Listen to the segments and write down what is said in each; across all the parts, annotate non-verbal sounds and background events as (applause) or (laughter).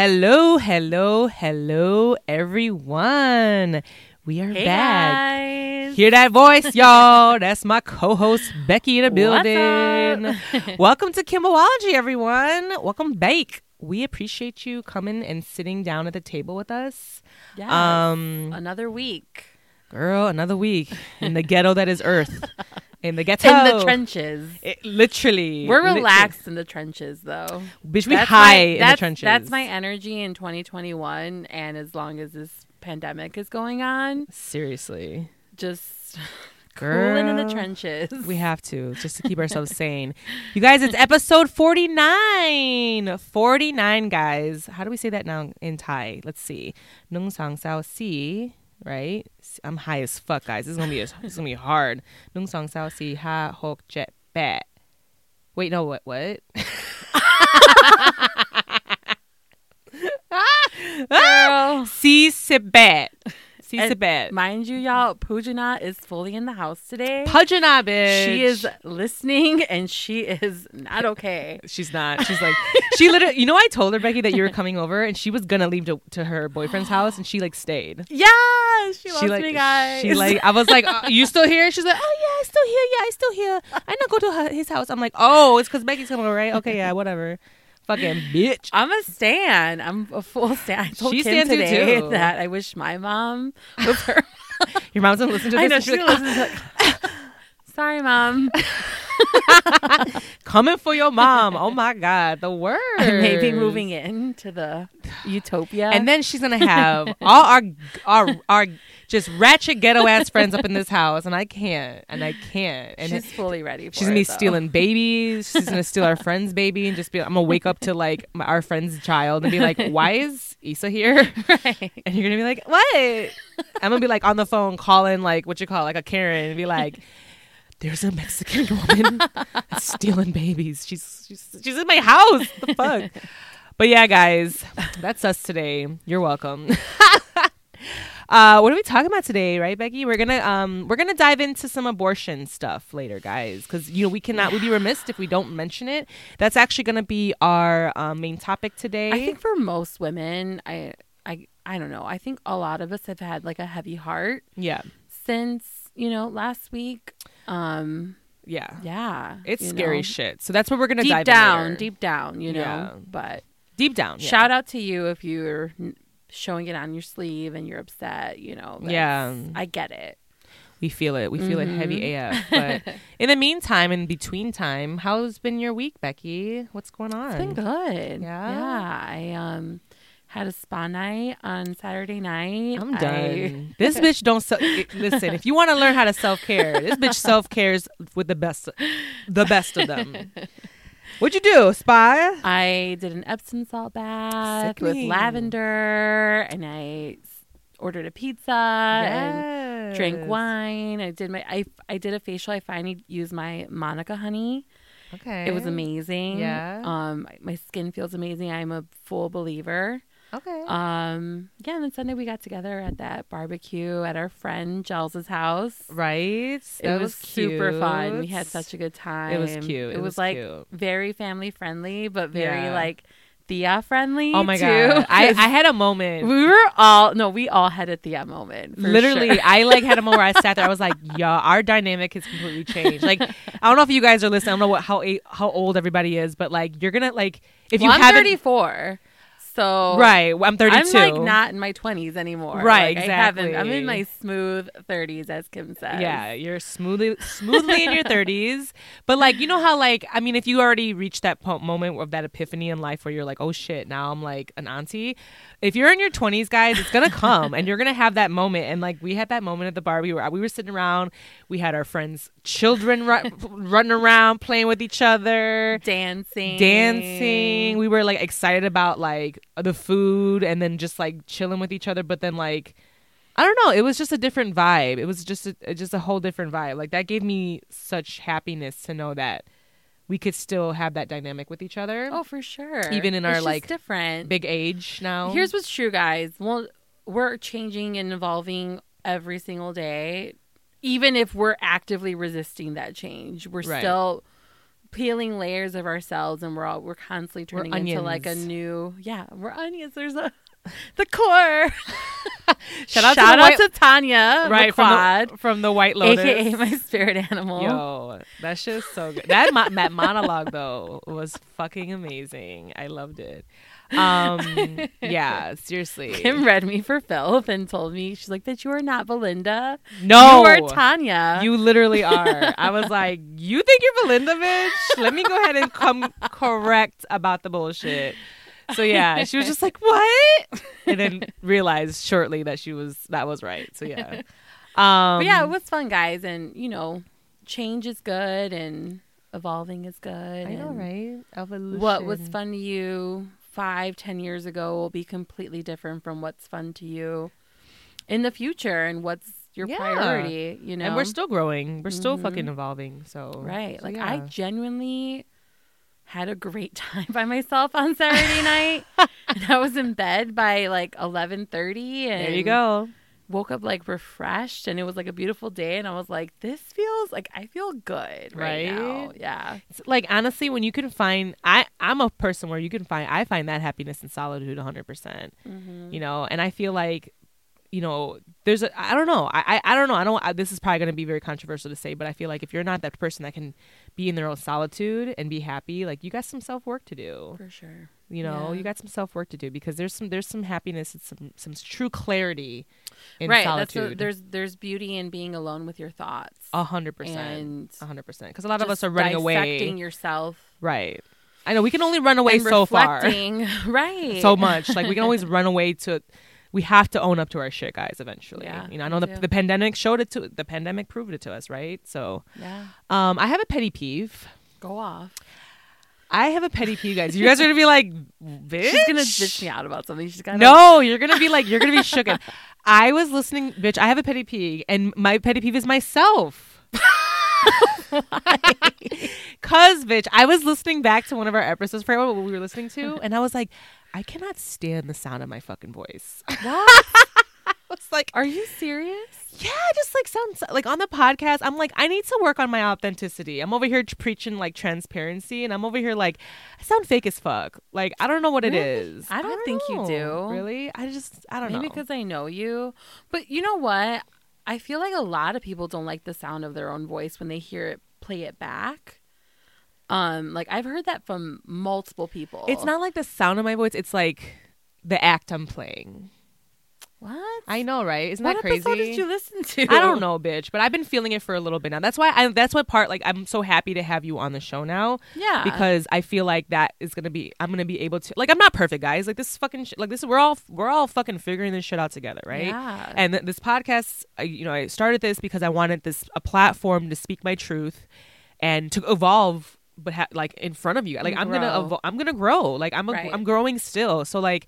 Hello, hello, hello, everyone. We are Hey back. guys. Hear that voice, (laughs) y'all? That's my co-host Becky in the building. Welcome to Kimbology, everyone. Welcome back. We appreciate you coming and sitting down at the table with us. Yes. Um, Another week girl, another week in the ghetto that is Earth. (laughs) In the ghetto. in the trenches. It- literally. We're relaxed in the trenches, though. Bitch, we That's high my- in the trenches. That's my energy in 2021, and as long as this pandemic is going on, Seriously. just Girl. (laughs) cooling in the trenches. We have to just to keep ourselves sane. You guys, it's episode 49. 49, guys. How do we say that now in Thai? Let's see. Nung sang sao si, right? I'm high as fuck, guys. This is gonna be this is gonna be hard. Nung sang sao si ha hok jet bat. Wait, no, what what? (laughs) (laughs) Ah! Girl. Si se bat. Si se And bat. Mind you, y'all, Pujana is fully in the house today. Pajana, bitch. She is listening, and she is not okay. (laughs) She's not. She's like, she literally, you know, I told her, Becky, that you were coming over and she was going to leave to, to her boyfriend's (gasps) house and she like stayed. Yeah, she loves like, me, guys. she like, I was like, uh, you still here? She's like, oh yeah, I still here. Yeah, I still here. I not go to her, his house. I'm like, oh, it's because Becky's coming over, right? Okay, yeah, whatever. Fucking (laughs) bitch. I'm a stan. I'm a full stan. I told She Kim today too. (laughs) that I wish my mom was her. (laughs) Your mom's gonna listen to this. I know she like, listens like, Sorry, mom. coming for your mom. Oh my god, the word. Maybe moving in to the (sighs) utopia. And then she's gonna have all our our our just ratchet ghetto ass friends up in this house, and I can't, and I can't. And she's fully ready. For She's gonna be it, stealing babies. She's gonna steal our friend's baby and just be. I'm gonna wake up to like my, our friend's child and be like, (laughs) "Why is Issa here?" Right. And you're gonna be like, "What?" I'm gonna be like on the phone calling like what you call like a Karen and be like, "There's a Mexican woman (laughs) stealing babies. She's she's she's in my house. The fuck." But yeah, guys, that's us today. You're welcome. (laughs) Uh, what are we talking about today, right, Becky? We're gonna um we're gonna dive into some abortion stuff later, guys, because you know we cannot we'd be remiss if we don't mention it. That's actually gonna be our um, main topic today. I think for most women, I, I, I don't know. I think a lot of us have had like a heavy heart yeah, since you know last week. Um, yeah, yeah, it's scary know. shit. So that's what we're gonna Deep dive down, deep down, you know. Yeah. But deep down. Yeah. shout out to you if you're showing it on your sleeve and you're upset. You know. Yeah. I get it. we feel it. We feel it heavy Mm-hmm. AF. (laughs) But in the meantime, in between time, how's been your week, Becky? What's going on? It's been good. Yeah? Yeah. I um had a spa night on Saturday night. I'm I- done. (laughs) this bitch don't se- listen. If you want to learn how to self care, this bitch (laughs) self cares with the best, the best of them. What'd you do, spy? I did an Epsom salt bath with lavender, and I ordered a pizza and drank wine. I did my I I did a facial. I finally used my Manuka honey. Okay, It was amazing. Yeah. Um, my skin feels amazing. I'm a full believer. Okay, Um, yeah. And then Sunday we got together at that barbecue at our friend Gels's house. right. It That was, super fun. We had such a good time. It was cute. It, It was, was like cute. very family friendly, but very Yeah. like Thea friendly. Oh my too, god, (laughs) I, I had a moment. we were all no, we all had a Thea moment. Literally, sure. I like had a moment where I sat there. I was like, (laughs) "Yeah, our dynamic has completely changed." Like, I don't know if you guys are listening. I don't know what how how old everybody is, but like, you're gonna like if you well, I'm haven't 34, so right. I'm 32. I'm like not in my 20s anymore. Right, Like, I haven't. I'm in my smooth 30s, as Kim says. Yeah, you're smoothly smoothly in your 30s. (laughs) But like, you know how like I mean, if you already reached that po- moment of that epiphany in life where you're like, "Oh shit, now I'm like an auntie." If you're in your 20s, guys, it's going to come and you're going to have that moment and like we had that moment at the bar. We were we were sitting around, we had our friends' children ru- (laughs) running around playing with each other. dancing, dancing. We were like excited about like the food and then just like chilling with each other. But then like I don't know, it was just a different vibe. It was just a, uh, just a whole different vibe. Like that gave me such happiness to know that we could still have that dynamic with each other. Oh, for sure. Even in It's our, like, different. Big age now. Here's what's true, guys. Well, we're changing and evolving every single day. Even if we're actively resisting that change, we're Right. still peeling layers of ourselves, and we're all we're constantly We're turning into like a new yeah we're onions. There's a (laughs) the core. (laughs) Shout out to Shout the out white- to Tanya, right McQuoid, from the, from the White Lotus. aka my spirit animal. Yo, that's just so good. That mo- that monologue though was fucking amazing. I loved it. Um, (laughs) yeah, seriously. Kim read me for filth and told me she's like that you are not Belinda. no, you are Tanya. You literally are. I was like, you think you're Belinda, bitch? Let me go ahead and come correct about the bullshit. So yeah, she was just like, what? And then realized shortly that she was that was right. So yeah. Um, but yeah, it was fun, guys, and you know, change is good and evolving is good. I know, right? Evolution. What was fun to you five, ten years ago will be completely different from what's fun to you in the future, and what's your Yeah. priority. You know, And we're still growing. We're still Mhm. fucking evolving. So right. so like yeah. I genuinely had a great (laughs) time by myself on Saturday night, (laughs) and I was in bed by like eleven thirty. And there you go. Woke up like refreshed and it was like a beautiful day and I was like, this feels like I feel good right, now. Yeah. It's like honestly, when you can find, I I'm a person where you can find, I find that happiness and solitude 100. percent Mm-hmm. You know, and I feel like, you know, there's a, I don't know, I I, I don't know, I don't. I, this is probably going to be very controversial to say, but I feel like if you're not that person that can be in their own solitude and be happy, like you got some self work to do. For sure. You know, Yeah. you got some self work to do because there's some there's some happiness and some some true clarity in right. That's solitude. the, there's there's beauty in being alone with your thoughts. A hundred percent, a hundred percent. Because a lot of us are running away. dissecting yourself. Right. I know we can only run away so far, (laughs) (laughs) right. so much. Like we can always (laughs) run away to. We have to own up to our shit, guys. Eventually, Yeah, you know. I know the, the pandemic showed it to. The pandemic proved it to us, right? So, Yeah. um, I have a petty peeve. Go off. I have a petty peeve, guys. You guys are gonna be like, bitch. She's gonna bitch me out about something. She's gonna No, you're gonna be like, you're gonna be shooken. (laughs) I was listening, bitch. I have a petty peeve, and my petty peeve is myself. (laughs) (laughs) Cause, bitch, I was listening back to one of our episodes for what we were listening to, and I was like, I cannot stand the sound of my fucking voice. What? I was like, Are you serious? yeah, just like sounds like on the podcast. I'm like, I need to work on my authenticity. I'm over here t- preaching like transparency, and I'm over here like, I sound fake as fuck. Like, I don't know what it Really? is. I don't think you do. Really? I just, I don't know. Maybe know. because I know you. But you know what? I feel like a lot of people don't like the sound of their own voice when they hear it play it back. Um, like I've heard that from multiple people. It's not like the sound of my voice. It's like the act I'm playing. What I know, right? Isn't what that crazy? episode did you listen to? I don't know, bitch, but I've been feeling it for a little bit now. That's why I. That's what part. Like, I'm so happy to have you on the show now Yeah, because I feel like that is gonna be. I'm gonna be able to. Like, I'm not perfect, guys. Like, this is fucking. Sh- like, this. We're all. We're all fucking figuring this shit out together, right? Yeah. And th- this podcast, you know, I started this because I wanted this a platform to speak my truth and to evolve, but ha- like in front of you. Like, And I'm gonna. I'm gonna grow. Like, I'm. A, Right. I'm growing still. So like.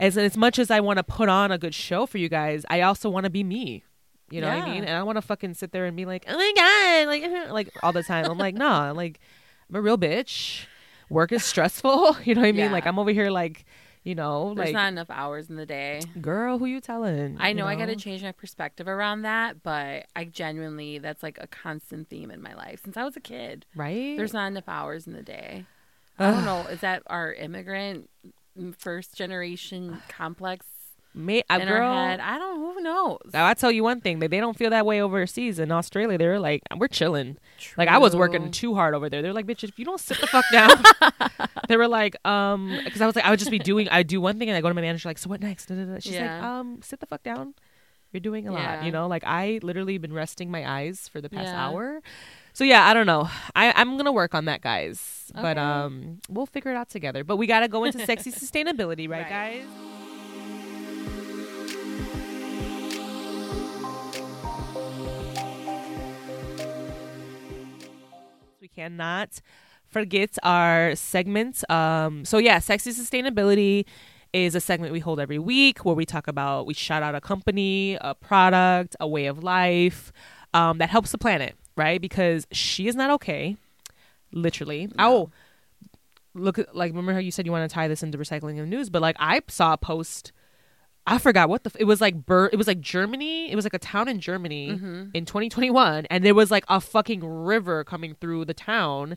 As, as much as I want to put on a good show for you guys, I also want to be me. You know what I mean? And I want to fucking sit there and be like, oh my god, like (laughs) like all the time. I'm like, nah, (laughs) like I'm a real bitch. Work is stressful. (laughs) You know what I mean? Yeah. Like I'm over here like, you know, There's like not enough hours in the day. girl, who you telling? I You know, I got to change my perspective around that, but I genuinely that's like a constant theme in my life since I was a kid. right? There's not enough hours in the day. I don't know. Is that our immigrant mm, first generation complex Me, a in girl. our head? I don't. Who knows? Now, I tell you one thing, they, they don't feel that way overseas. In Australia, they're like, we're chilling. Like I was working too hard over there. They're like, bitch, if you don't sit the fuck down. (laughs) they were like, um, because I was like, I would just be doing, I do one thing and I go to my manager like, so what next? Da, da, da. She's like, um, sit the fuck down. You're doing a lot, you know. Like I literally been resting my eyes for the past Yeah. hour. So yeah, I don't know. I I'm gonna work on that, guys. But um, we'll figure it out together. But we gotta go into (laughs) sexy sustainability, right, Right. guys? We cannot forget our segment. Um, so yeah, sexy sustainability is a segment we hold every week where we talk about we shout out a company, a product, a way of life um, that helps the planet, right? Because she is not okay, literally. Oh, look like remember how you said you want to tie this into recycling and news, but like I saw a post. I forgot what the f- it was like. Bur- it was like Germany. It was like a town in Germany Mm-hmm. in 2021, and there was like a fucking river coming through the town,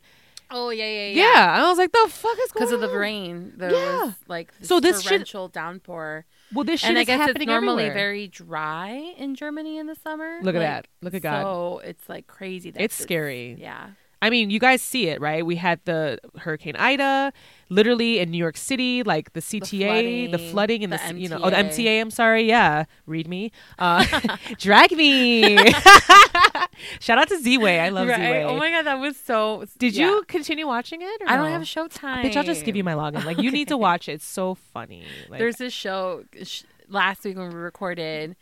Oh yeah, yeah, Yeah, and I was like, the fuck is going Because of the rain, there Yeah. was like this So this shit- torrential downpour, Well, this shit and I is guess it's normally everywhere. very dry in Germany in the summer. Look at Like, that. Look at God. So it's like crazy. That It's this- scary. Yeah. I mean, you guys see it, right? We had the Hurricane Ida, literally in New York City, like the CTA, the flooding, flooding, and the, the you know, oh, the MTA. I'm sorry, yeah, read me, uh, (laughs) (laughs) drag me. (laughs) Shout out to Ziwe, I love Ziwe. Oh my god, that was so. Did yeah. you continue watching it? Or I don't no? have Showtime. Bitch, I'll just give you my login. Like, you need to watch it. It's so funny. Like, There's this show sh- last week when we recorded.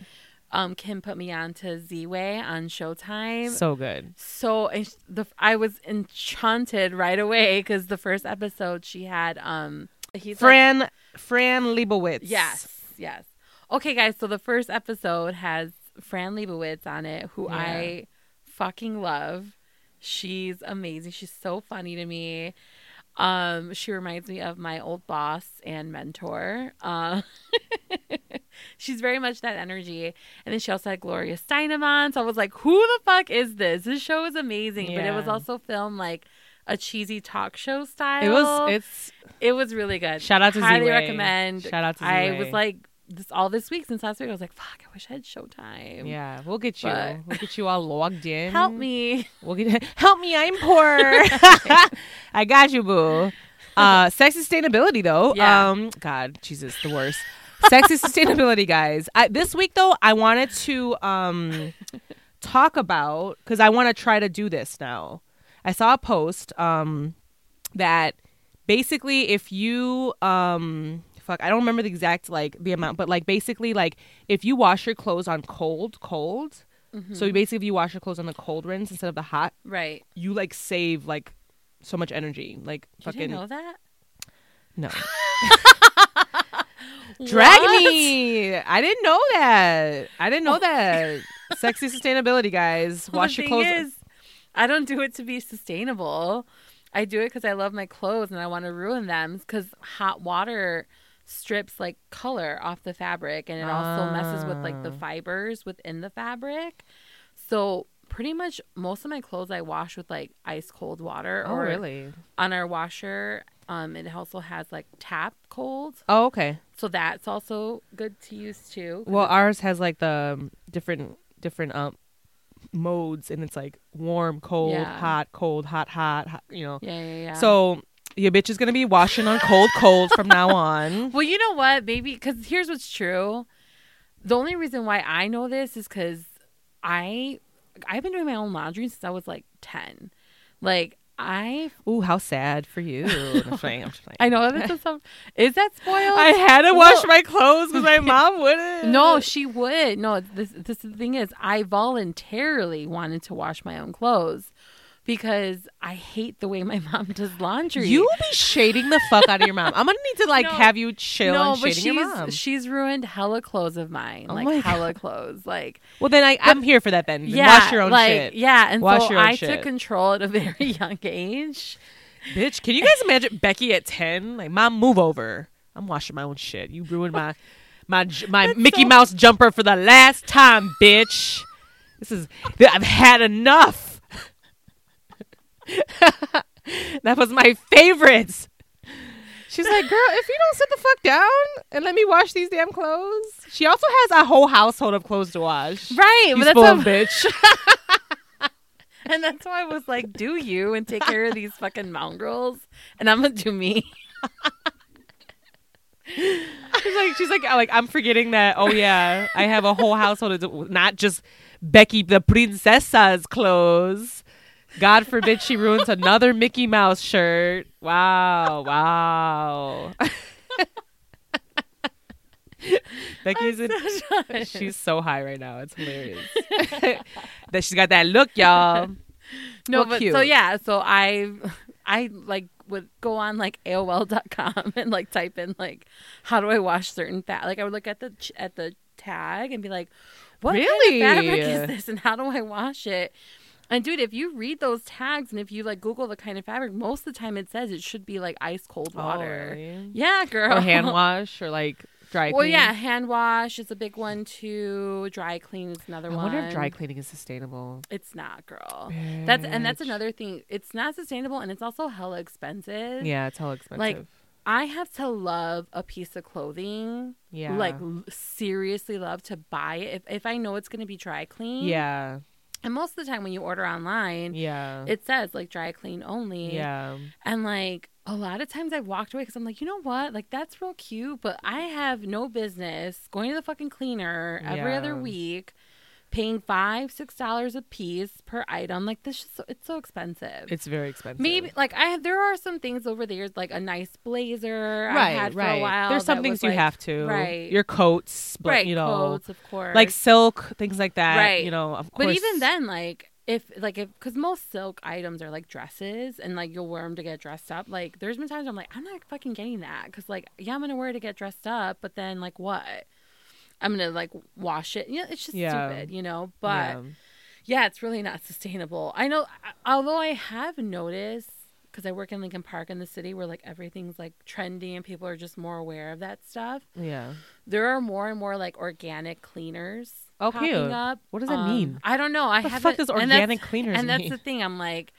Um, Kim put me on to Ziwe on Showtime. so good. so the I was enchanted right away because the first episode she had um he's like- Fran, Fran Lebowitz. yes yes okay guys so the first episode has Fran Lebowitz on it who Yeah. I fucking love she's amazing she's so funny to me um she reminds me of my old boss and mentor uh (laughs) she's very much that energy and then she also had Gloria Steinem on so I was like who the fuck is this this show is amazing but it was also filmed like a cheesy talk show style It was. It's it was really good. Shout out to Highly Ziwe. recommend. Shout out to I Ziwe. was like this all this week since last week. I was like, fuck, I wish I had Showtime. yeah. We'll get you. But- we'll get you all logged in. (laughs) Help me. We'll get (laughs) help me. I'm poor. (laughs) I got you, boo. Uh, sex sustainability though. Yeah. Um, God, Jesus, the worst. Sex is sustainability, guys. I, this week though, I wanted to um talk about because I want to try to do this now. I saw a post um that basically if you um fuck I don't remember the exact like the amount but like basically like if you wash your clothes on cold cold so basically if you wash your clothes on the cold rinse instead of the hot Right. you like save like so much energy like You fucking know that? no (laughs) drag What? me I didn't know that I didn't know that sexy (laughs) sustainability guys wash your clothes is, I don't do it to be sustainable. I do it because I love my clothes and I want to ruin them. Because hot water strips like color off the fabric and it also messes with like the Ah. fibers within the fabric. So pretty much most of my clothes I wash with like ice cold water. oh or really On our washer, um, it also has like tap cold. oh okay So that's also good to use too. Well, ours has like the um, different different um modes, and it's like warm, cold, Yeah. hot, cold, hot, hot, hot. You know. yeah, yeah, yeah. So your bitch is gonna be washing on cold, cold from now (laughs) on. Well, you know what, Maybe Because here's what's true. The only reason why I know this is because I I've been doing my own laundry since I was like ten. Like I Ooh, how sad for you. (laughs) I'm just playing, I'm just playing. I know this is some is that spoiled? I had to wash my clothes because my (laughs) mom wouldn't. no, she would. No, this this the thing is, I voluntarily wanted to wash my own clothes because I hate the way my (laughs) mom does laundry. You will be shading the fuck out of your mom. I'm gonna need to like (laughs) No. have you chill no, and but shading she's your mom. she's ruined hella clothes of mine, Oh like God. hella clothes, like well, then I, I'm here for that. Then yeah, wash your own like, shit, Yeah, and Wash so your own I shit. took control at a very (laughs) young age. bitch. Can you guys imagine Becky at ten? Like, mom, move over. I'm washing my own shit. You ruined my my my Mickey so- Mouse jumper for the last time, bitch. This is I've had enough. (laughs) that was my favorite. She's like, girl, if you don't sit the fuck down and let me wash these damn clothes. She also has a whole household of clothes to wash. Right, You but that's what, bitch. (laughs) (laughs) and that's why I was like, do you and take care of these fucking mongrels, and I'm gonna do me. She's like, she's like, like I'm forgetting that. Oh yeah, I have a whole household, of not just Becky the Princesa's clothes. God forbid she ruins another Mickey Mouse shirt. Wow, wow. Becky's in, (laughs) she's so high right now. It's hilarious. (laughs) that she's got that look, y'all. no, Well, but cute. so yeah, so I, I like would go on like AOL.com and like type in like, how do I wash certain fat? Like I would look at the at the tag and be like, what Really? kind of fabric is this, and how do I wash it? And dude, if you read those tags and if you like Google the kind of fabric, most of the time it says it should be like ice cold oh, water. Oh, really? Yeah, girl. Or hand wash, or like Dry Well, clean. yeah, hand wash is a big one too. Dry clean is another I one. I wonder if dry cleaning is sustainable. It's not, girl. That's and that's another thing. It's not sustainable and it's also hella expensive. Yeah, it's hella expensive. Like, I have to love a piece of clothing. yeah, Like l- seriously love to buy it if if I know it's gonna be dry clean. yeah, And most of the time when you order online, yeah, it says like dry clean only. yeah. And like a lot of times I've walked away because I'm like, you know what? Like that's real cute, but I have no business going to the fucking cleaner every other week, paying five, six dollars a piece per item. Like this, is so, it's so expensive. It's very expensive. Maybe like I there are some things over the years like a nice blazer I right, had for right. a while. There's some things you like- have to. right. Your coats, but right you know, coats, of course, like silk, things like that. Right. You know, of course. But even then, like if like if because most silk items are like dresses and like you'll wear them to get dressed up. Like there's been times I'm like I'm not fucking getting that because like yeah I'm gonna wear it to get dressed up, but then like what? I'm gonna like wash it. Know, it's just Yeah. stupid, you know. But Yeah. yeah, it's really not sustainable. I know, although I have noticed because I work in Lincoln Park in the city where like everything's like trendy and people are just more aware of that stuff. yeah. There are more and more like organic cleaners. Oh, popping cute. Up. What does that Um, mean? I don't know. I the haven't. fuck does and organic cleaners And that's the thing. I'm like,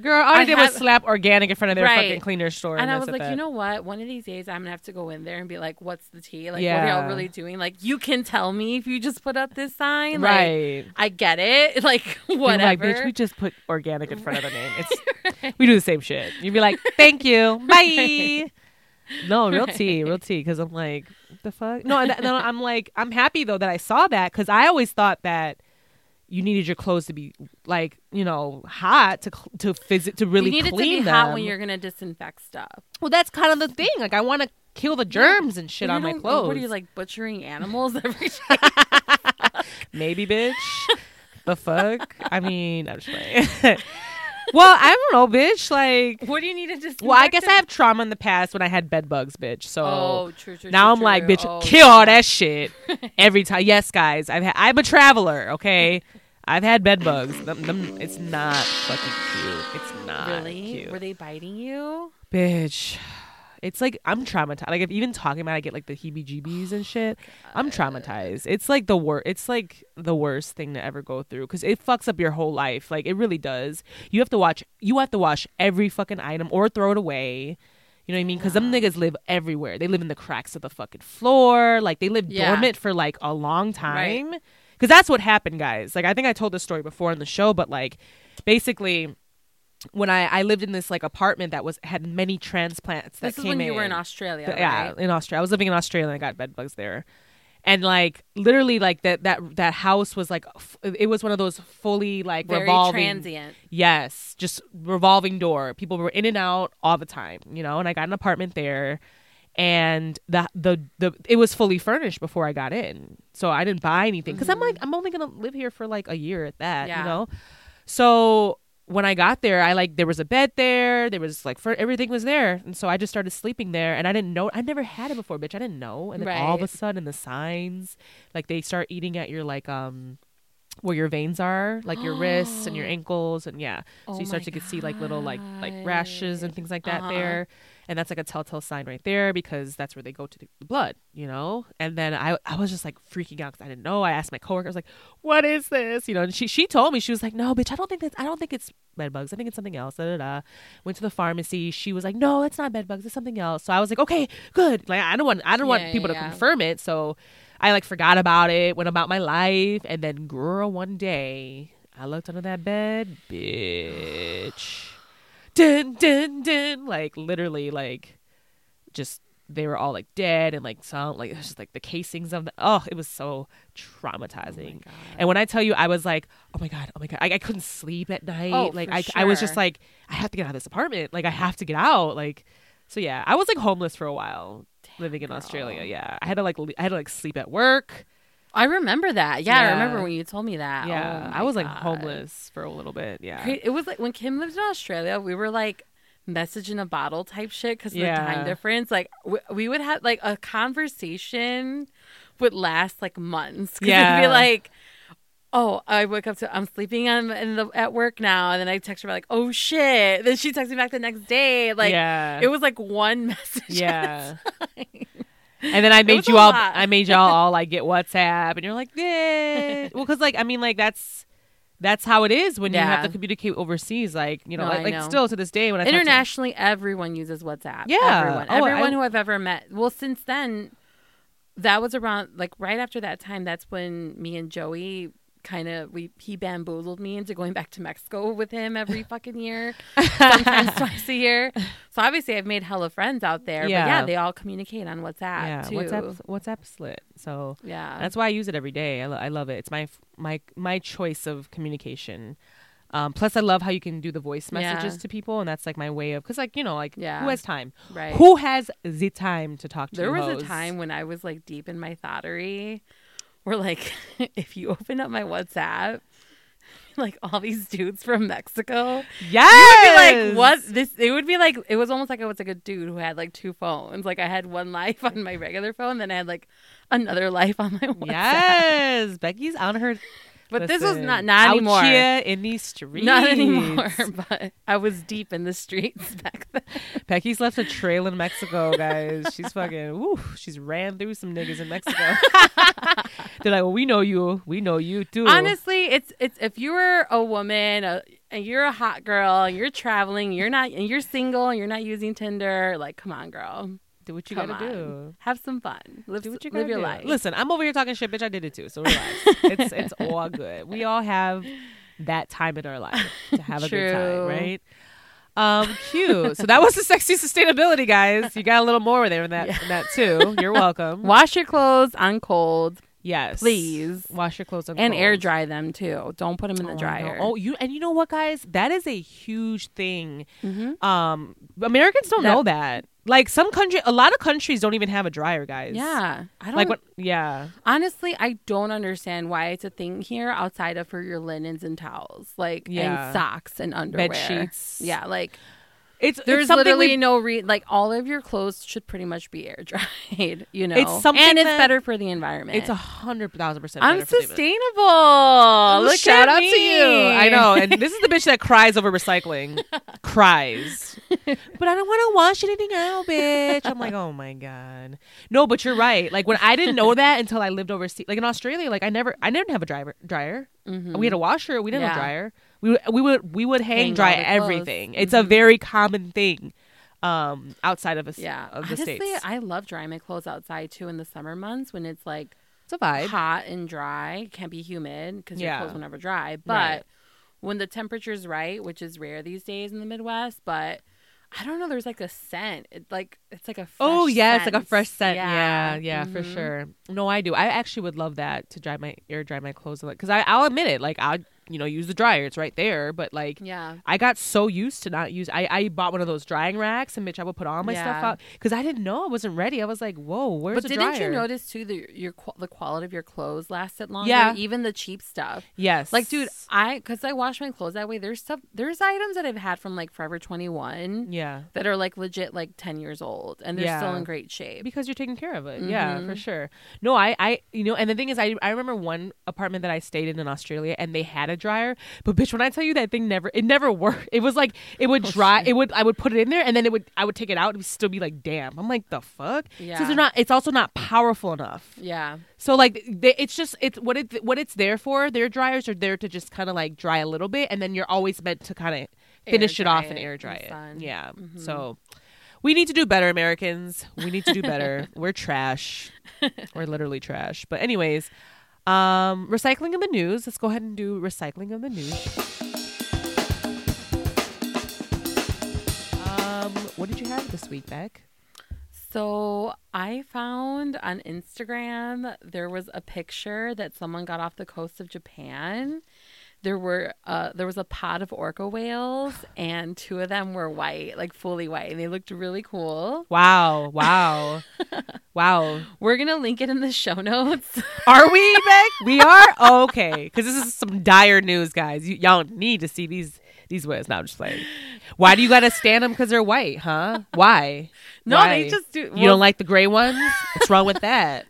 Girl, all I, I did was slap organic in front of their Right. fucking cleaner store. and I was like, that. you know what? One of these days, I'm gonna have to go in there and be like, "What's the tea? Like, what are y'all really doing? Like, you can tell me if you just put up this sign. Like, right? I get it. (laughs) Like, whatever. Like, bitch, we just put organic in front of the name. It's (laughs) we do the same shit. You'd be like, thank you, (laughs) bye. No, real tea, real tea. Because I'm like, the fuck. No, and, no, I'm like, I'm happy though that I saw that because I always thought that you needed your clothes to be like, you know, hot to to visit to really you need it to clean be them. hot when you're gonna disinfect stuff. well, that's kind of the thing. Like, I want to kill the germs and shit You on my clothes. What are you like butchering animals (laughs) every (laughs) day? Maybe, bitch. the fuck? I mean, I'm just playing. (laughs) well, I don't know, bitch. Like, what do you need to disinfect? well, I guess I have trauma in the past when I had bed bugs, bitch. So Oh, true, true. now true, I'm like, bitch, Oh, kill all that shit every time. Yes, guys, I've had. I'm a traveler. Okay, I've had bed bugs. Them, them, it's not fucking cute. It's not Really? cute, Were they biting you? bitch. It's like I'm traumatized. Like if even talking about, it, I get like the heebie-jeebies and shit. I'm traumatized. It's like the worst. It's like the worst thing to ever go through because it fucks up your whole life. Like it really does. You have to watch. You have to wash every fucking item or throw it away. You know what I mean? Because them niggas live everywhere. They live in the cracks of the fucking floor. Like they live Yeah. dormant for like a long time. Because that's what happened, guys. Like I think I told this story before in the show, but like basically. When I, I lived in this like apartment that was had many transplants that This is came when you were in. Australia, Yeah, right? in Australia. I was living in Australia and I got bed bugs there. And like literally like that that that house was like f- it was one of those fully like Very revolving transient. Yes, just revolving door. People were in and out all the time, you know, and I got an apartment there and the the the it was fully furnished before I got in. So I didn't buy anything cuz I'm like I'm only going to live here for like a year at that, Yeah. you know. So when I got there, I like there was a bed there, there was like for everything was there, and so I just started sleeping there, and I didn't know I never had it before, bitch. I didn't know, and then all of a sudden the signs like they start eating at your like um where your veins are, like your wrists and your (gasps) ankles, and yeah, so Oh you start to get see like little like like rashes and things like that Uh-huh. there, and that's like a telltale sign right there because that's where they go to the blood, you know. And then I I was just like freaking out because I didn't know. I asked my coworker, I was like, "What is this?" You know, and she she told me she was like, "No, bitch, I don't think that's I don't think it's bed bugs. I think it's something else." Da, da, da. Went to the pharmacy. She was like, "No, it's not bed bugs. It's something else." So I was like, "Okay, good." Like I don't want I don't want Yeah, people yeah, to confirm it. So I like forgot about it, went about my life, and then girl, one day I looked under that bed, bitch. Dun dun dun, like literally, like just they were all like dead and like some like it was just like the casings of the oh, it was so traumatizing. Oh god. and when I tell you, I was like, oh my god, oh my god, I, I couldn't sleep at night. Oh, like I, I was just like, I have to get out of this apartment. Like I have to get out. Like so, yeah, I was like homeless for a while living in girl. Australia. Yeah, I had to like le- I had to like sleep at work. I remember that. Yeah, I remember when you told me that. Yeah, Oh I was like homeless for a little bit. Yeah, It was like when Kim lived in Australia, we were like message in a bottle type shit because of the time difference. Like we, we would have like a conversation would last like months. 'Cause it'd be like. Oh, I wake up to I'm sleeping on in the at work now, and then I text her like, "Oh shit!" Then she texts me back the next day. Like yeah, it was like one (laughs) message. at a yeah. And then I (laughs) made you all. lot. I made y'all all like get WhatsApp, and you're like, yeah. (laughs) well, because like I mean, like that's that's how it is when you have to communicate overseas. Like you know, No, like, like know. still to this day when I talk to- Internationally, everyone uses WhatsApp. Yeah. everyone, Oh, I- everyone who I've ever met. Well, since then, that was around like right after that time. That's when me and Joey kind of we he bamboozled me into going back to Mexico with him every (laughs) fucking year, sometimes (laughs) twice a year. So obviously, I've made hella friends out there. But Yeah. yeah, they all communicate on WhatsApp yeah, too. WhatsApp WhatsApp slit. So Yeah, that's why I use it every day. I, lo- I love it. It's my my my choice of communication. Um, plus, I love how you can do the voice messages Yeah. to people, and that's like my way of because, like you know, like Yeah. who has time? right. Who has the time to talk to? There was hoes? a time when I was like deep in my thottery where like (laughs) if you open up my WhatsApp, (laughs) like all these dudes from Mexico Yes, be like what this it would be like it was almost like I was like a dude who had like two phones. Like I had one life (laughs) on my regular phone, then I had like another life on my WhatsApp. Yes, Becky's on her. But this was not not anymore. here in these streets. Not anymore, (laughs) but I was deep in the streets (laughs) back then. Becky's left a trail in Mexico, guys. She's (laughs) fucking. Woo, she's ran through some niggas in Mexico. They're like, well, we know you. We know you too. Honestly, it's it's if you were a woman uh, and you're a hot girl and you're traveling, you're not and you're single and you're not using Tinder, like come on, girl, do what you come gotta on. do. have some fun, live, Do what you gotta live your do. life. Listen, I'm over here talking shit, bitch. I did it too, so relax. (laughs) it's it's all good. We all have that time in our life to have a good time, right? Um, cute. So that was the sexy sustainability, guys. You got a little more there in that in that too. You're welcome. Wash your clothes on cold, Yes, please, wash your clothes on and air dry them too. Don't put them in the Oh, no. dryer. Oh, you and you know what, guys? That is a huge thing. Mhm. Um, Americans don't That- know that. Like some country, a lot of countries don't even have a dryer, guys. yeah. I don't Like what? Yeah. honestly. I don't understand why it's a thing here outside of for your linens and towels, like Yeah. and socks and underwear, Bed sheets. Yeah, like It's There's it's something literally we- no re like all of your clothes should pretty much be air dried, (laughs) you know. It's something and it's better for the environment. It's a hundred thousand percent. I'm sustainable. Look Shout out me. to you. I know, and (laughs) this is the bitch that cries over recycling. (laughs) cries, but I don't want to wash anything out, bitch. I'm like, oh my god, no. But you're right. Like when I didn't know that until I lived overseas, like in Australia, like I never, I didn't have a dryer. Dryer. Mhm. We had a washer. We didn't have a dryer. We would- we would we would hang, Hang dry the clothes. everything. It's a very common thing, um, outside of us. Yeah, of the honestly, states. I love drying my clothes outside too in the summer months when it's like It's a vibe. hot and dry. Can't be humid because your Yeah. clothes will never dry. But Right. when the temperature's right, which is rare these days in the Midwest, but I don't know. There's like a scent. It like it's like a fresh Oh yeah, it's like a scent. fresh scent. Yeah, yeah, for Mhm. sure. No, I do. I actually would love that to dry my air dry my clothes a lot. because I I'll admit it. Like I you know use the dryer. It's right there. But like Yeah. I got so used to not use. I I bought one of those drying racks and bitch I would put all my stuff Yeah. out because I didn't know I wasn't ready. I was like, whoa, where's? But didn't dryer? you notice too that your the quality of your clothes lasted longer? Yeah. even the cheap stuff. Yes, Like, dude, I because I wash my clothes that way. There's stuff. There's items that I've had from like Forever 21 Yeah. that are like legit like 10 years old and they're still in great shape. because you're taking care of it. Yeah, Mhm. for sure. No, I, I, you know, and the thing is, I, I remember one apartment that I stayed in in Australia, and they had a dryer. But bitch, when I tell you that thing never, it never worked. It was like it would Oh, dry. It would, I would put it in there, and then it would, I would take it out, and still be like damn. I'm like, the fuck. Yeah. So they're not. It's also not powerful enough. Yeah, So like, they, it's just it's what it what it's there for. Their dryers are there to just kind of like dry a little bit, and then you're always meant to kind of finish it off and air dry it. Yeah. Mhm. So we need to do better, Americans. We need to do better. (laughs) We're trash. We're literally trash. But anyways, um, recycling in the news. Let's go ahead and do recycling of the news. Um, what did you have this week, Beck? So I found on Instagram there was a picture that someone got off the coast of Japan. There were uh there was a pod of orca whales and two of them were white, like fully white, and they looked really cool. Wow! Wow! (laughs) wow! We're gonna link it in the show notes. Are we, (laughs) Beck? We are okay. Because this is some dire news, guys. You, y'all need to see these these whales. Now I'm just playing. Why do you gotta stand them? Because they're white, huh? Why? no, Why? they just do. You don't like the gray ones? What's wrong with that?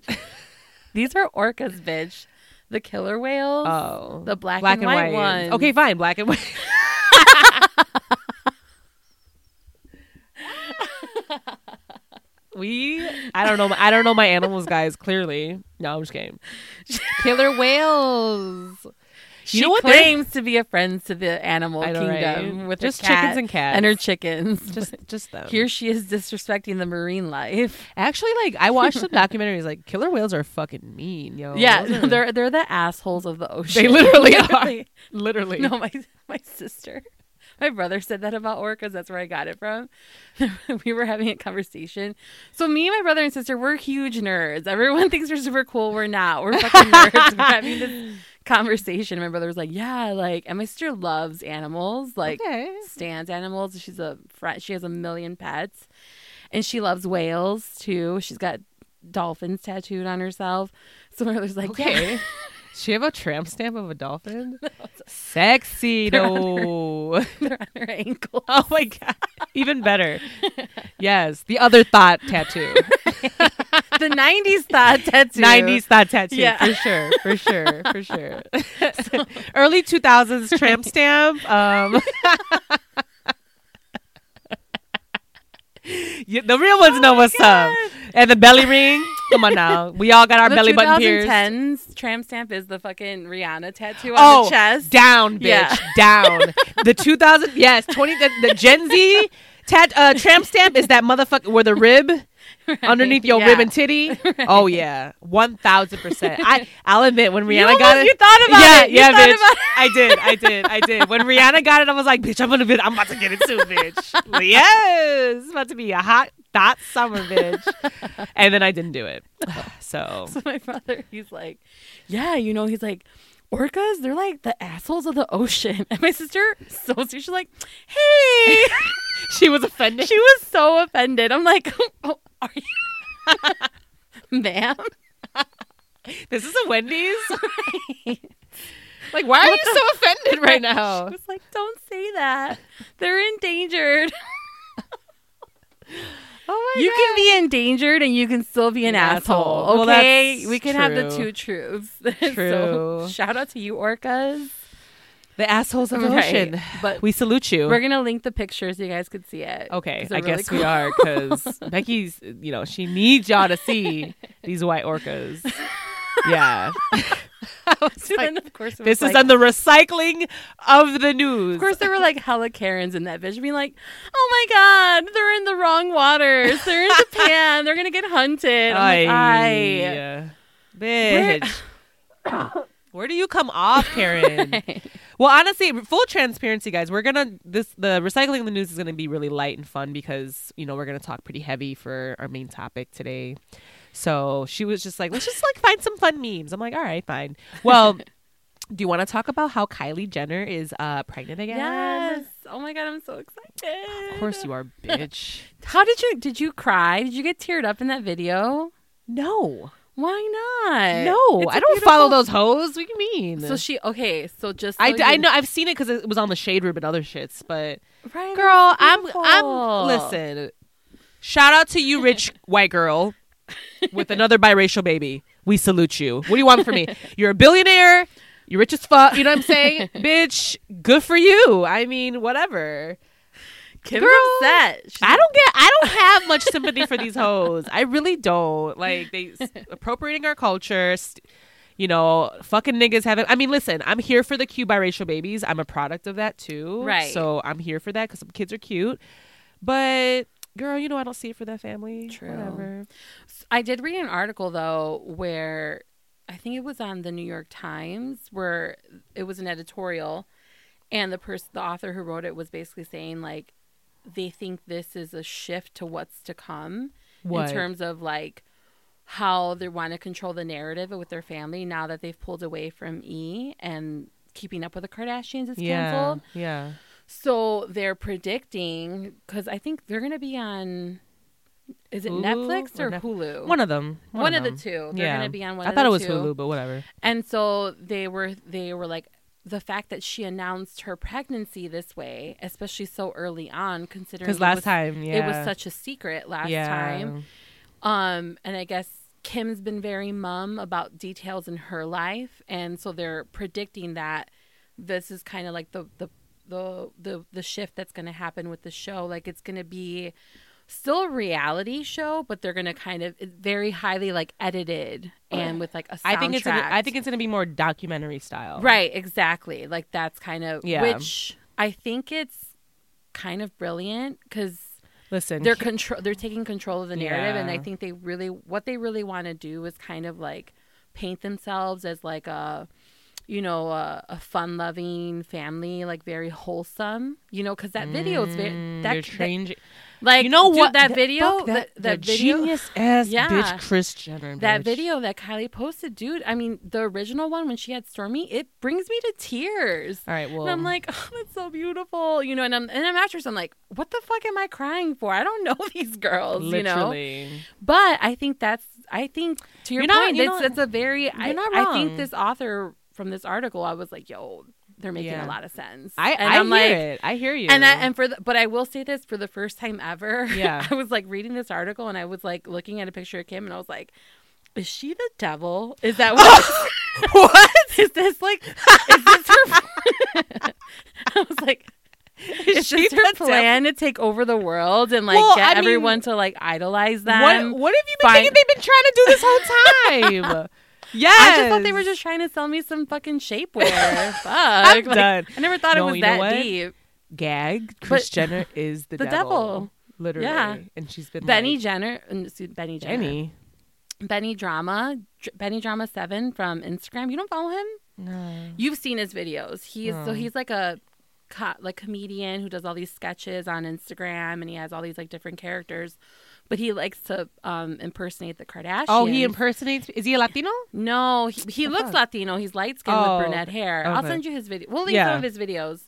(laughs) these are orcas, bitch. The killer whales. Oh, The black and white ones. Okay, fine, black and white. (laughs) We, I don't know. I don't know my animals, guys. Clearly, no, I'm just kidding. (laughs) Killer whales. She know what? Claims to be a friend to the animal kingdom right? with Just chickens and cats. and her chickens. Just, just them. Here she is disrespecting the marine life. Actually, like I watched some documentaries. Like killer whales are fucking mean, yo. yeah, (laughs) they're they're the assholes of the ocean. They literally are. literally. No, my my sister, my brother said that about orcas. That's where I got it from. (laughs) we were having a conversation. So me, my brother, and sister, we're huge nerds. Everyone (laughs) thinks we're super cool. We're not. We're fucking nerds. we're having this conversation. My brother was like, "Yeah, like," and my sister loves animals. Like, Okay. stands animals. She's a friend. She has a million pets, and she loves whales too. She's got dolphins tattooed on herself. So my brother's like, Okay. "Yeah." (laughs) She have a tramp stamp of a dolphin. (laughs) Sexy (laughs) though. (laughs) They're on her ankle. Oh my god. Even better. Yes. The other thought tattoo. the '90s thought tattoo. 90s thought tattoo. Yeah. For sure. For sure. For sure. Early 2000s tramp stamp. Um, (laughs) yeah, the real ones know what's up. And the belly ring. Come on now. We all got (laughs) our the belly button pierced. 2010s tramp stamp is the fucking Rihanna tattoo on Oh, the chest. down, bitch, Yeah. down. The 2000, yes, 20, the, the Gen Z tat, uh, tramp stamp is that motherfucker where the rib (laughs) underneath your Yeah. rib and titty. (laughs) Oh yeah, one thousand percent. I I'll admit when Rihanna got it, you thought about yeah, it. You yeah, bitch. about it. I (laughs) did, I did, I did. When Rihanna got it, I was like, bitch, I'm gonna be, I'm about to get it too, bitch. yes, it's about to be a hot, that summer, bitch. And then I didn't do it. So So my brother, he's like, yeah, you know, he's like, orcas, they're like the assholes of the ocean. And my sister, so she's like, hey, she was offended. she was so offended. I'm like, oh, are you, (laughs) ma'am? This is a Wendy's. (laughs) like, why are you so offended right now? She was like, don't say that. They're endangered. (laughs) Oh my You can be endangered and you can still be an, An asshole. asshole. Well, Okay, that's we can have the two truths. True. so, shout out to you, orcas. The assholes of the Right. ocean. But We salute you. we're gonna link the picture so you guys could see it. Okay, I really guess we are because (laughs) Becky's, you know, she needs y'all to see these white orcas. Yeah, (laughs) (laughs) then, of course, this is on the recycling of the news. Of course, there were like hella Karens in that bitch being like, "Oh my god, they're in the wrong waters. They're in Japan. They're gonna get hunted." I'm like, "Aye." bitch. Where do you come off, Karen? Well, honestly, full transparency, guys. We're gonna this the recycling the news is gonna be really light and fun because you know we're gonna talk pretty heavy for our main topic today. So she was just like, let's just like find some fun memes. I'm like, all right, fine. Well, (laughs) do you want to talk about how Kylie Jenner is uh pregnant again? Yes. Oh my god, I'm so excited. Of course you are, (laughs) bitch. How did you did you cry? Did you get teared up in that video? no, Why not? no, It's a don't follow beautiful- those hoes. What do you mean? So she okay. So just I, so I you- know I've seen it because it was on the shade room and other shits, but right, girl, that's I'm beautiful. I'm listen. Shout out to you, rich (laughs) white girl with another biracial baby. We salute you. What do you want from me? (laughs) You're a billionaire. You're rich as fuck. You know what I'm saying, (laughs) bitch? Good for you. I mean, whatever. Kim's Girl, upset. She's I don't get. I don't have much sympathy for these hoes. I really don't. Like they (laughs) appropriating our culture. St- you know, fucking niggas haven't. I mean, listen. I'm here for the cute biracial babies. I'm a product of that too. Right. So I'm here for that because some kids are cute. But girl, you know, I don't see it for that family. True. Whatever. I did read an article though where I think it was on the New York Times where it was an editorial and the person the author who wrote it was basically saying like they think this is a shift to what's to come What? in terms of like how they want to control the narrative with their family now that they've pulled away from E and keeping up with the Kardashians is yeah. canceled. Yeah. So they're predicting because I think they're going to be on. Is it Hulu Netflix or or, Nef- Hulu? One of them. One, of, them. the two. They're yeah. going to be on one. I thought it was two. Hulu, but whatever. And so they were they were like the fact that she announced her pregnancy this way, especially so early on, considering Because it last was- time, yeah, it was such a secret last yeah. time. Um, and I guess Kim's been very mum about details in her life, and so they're predicting that this is kind of like the the the the the shift that's going to happen with the show. Like it's going to be still a reality show, but they're gonna kind of very highly like edited and with like a soundtrack. I think it's gonna, I think it's gonna be more documentary style. right, exactly. Like that's kind of Yeah. which I think it's kind of brilliant because Listen, they're control they're taking control of the narrative and i think they really what they really want to do is kind of like paint themselves as like a you know a, a fun loving family like very wholesome you know because that video is very Mm, that, you're that- changing. Like you know what? that Th- video fuck that, that, that video genius ass Yeah. bitch Kris Jenner. that video that Kylie posted, dude. I mean, the original one when she had Stormi, it brings me to tears. All right, well, and I'm like, (laughs) oh, that's so beautiful, you know. And I'm and I'm after, I'm like, what the fuck am I crying for? I don't (laughs) know these girls, you know. But I think that's I think to your You're not- point, you it's know- it's a very I, not I think this author from this article, I was like, yo, they're making Yeah. a lot of sense. I, and I am hear like, it. I hear you. and I, and for the, but I will say this for the first time ever. Yeah. (laughs) I was like reading this article and I was like looking at a picture of Kim and I was like, is she the devil? Is that what? (laughs) what? (laughs) is this like? Is this her? I was like. Is she this her the devil? plan to take over the world and like Well, get I mean, everyone to like idolize them? What, what have you been Fine. thinking they've been trying to do this whole time? Yes. I just thought they were just trying to sell me some fucking shapewear. (laughs) Fuck. I'm (laughs) Like, done. I never thought No, it was that deep. gag. Kris Jenner (laughs) is the, the devil. devil. Literally. Yeah. And she's been Benny like, Jenner, excuse- Benny Jenner, Benny. Benny Drama, Dr- Benny Drama Seven from Instagram. You don't follow him? No. You've seen his videos. He's so he's like a co- like comedian who does all these sketches on Instagram, and he has all these like different characters. But he likes to um, impersonate the Kardashians. Oh, he impersonates. Is he a Latino? No, he, he Oh, looks fuck. Latino. He's light skinned Oh, with brunette hair. I'll send you his video. We'll link Yeah. some of his videos.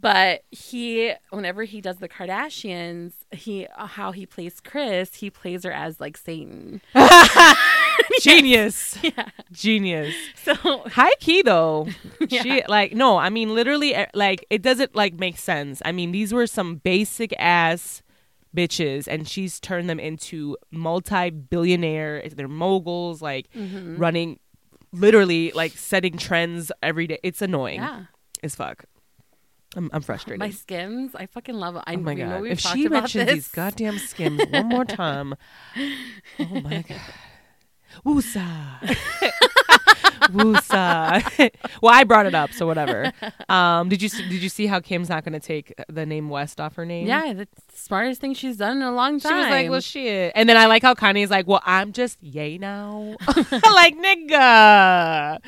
But he, whenever he does the Kardashians, he uh, how he plays Kris, he plays her as like Satan. (laughs) (laughs) Genius. (laughs) Yeah. Genius. So High key though. Yeah. She like no, I mean literally eh, like it doesn't like make sense. I mean these were some basic ass bitches and she's turned them into multi-billionaire they're moguls like Mm-hmm. running literally like setting trends every day. It's annoying yeah, as fuck. I'm, I'm frustrated. my Skims, I fucking love it. I oh my god! If she mentions this. these goddamn skims one more (laughs) time, oh my god! Woosa. (laughs) Woosa. (laughs) well, I brought it up, so whatever. Um, did you see, did you see how Kim's not going to take the name West off her name? yeah, the smartest thing she's done in a long time. She was like, "Well, shit," and then I like how Kanye's like, "Well, I'm just yay now." (laughs) (laughs) like, nigga,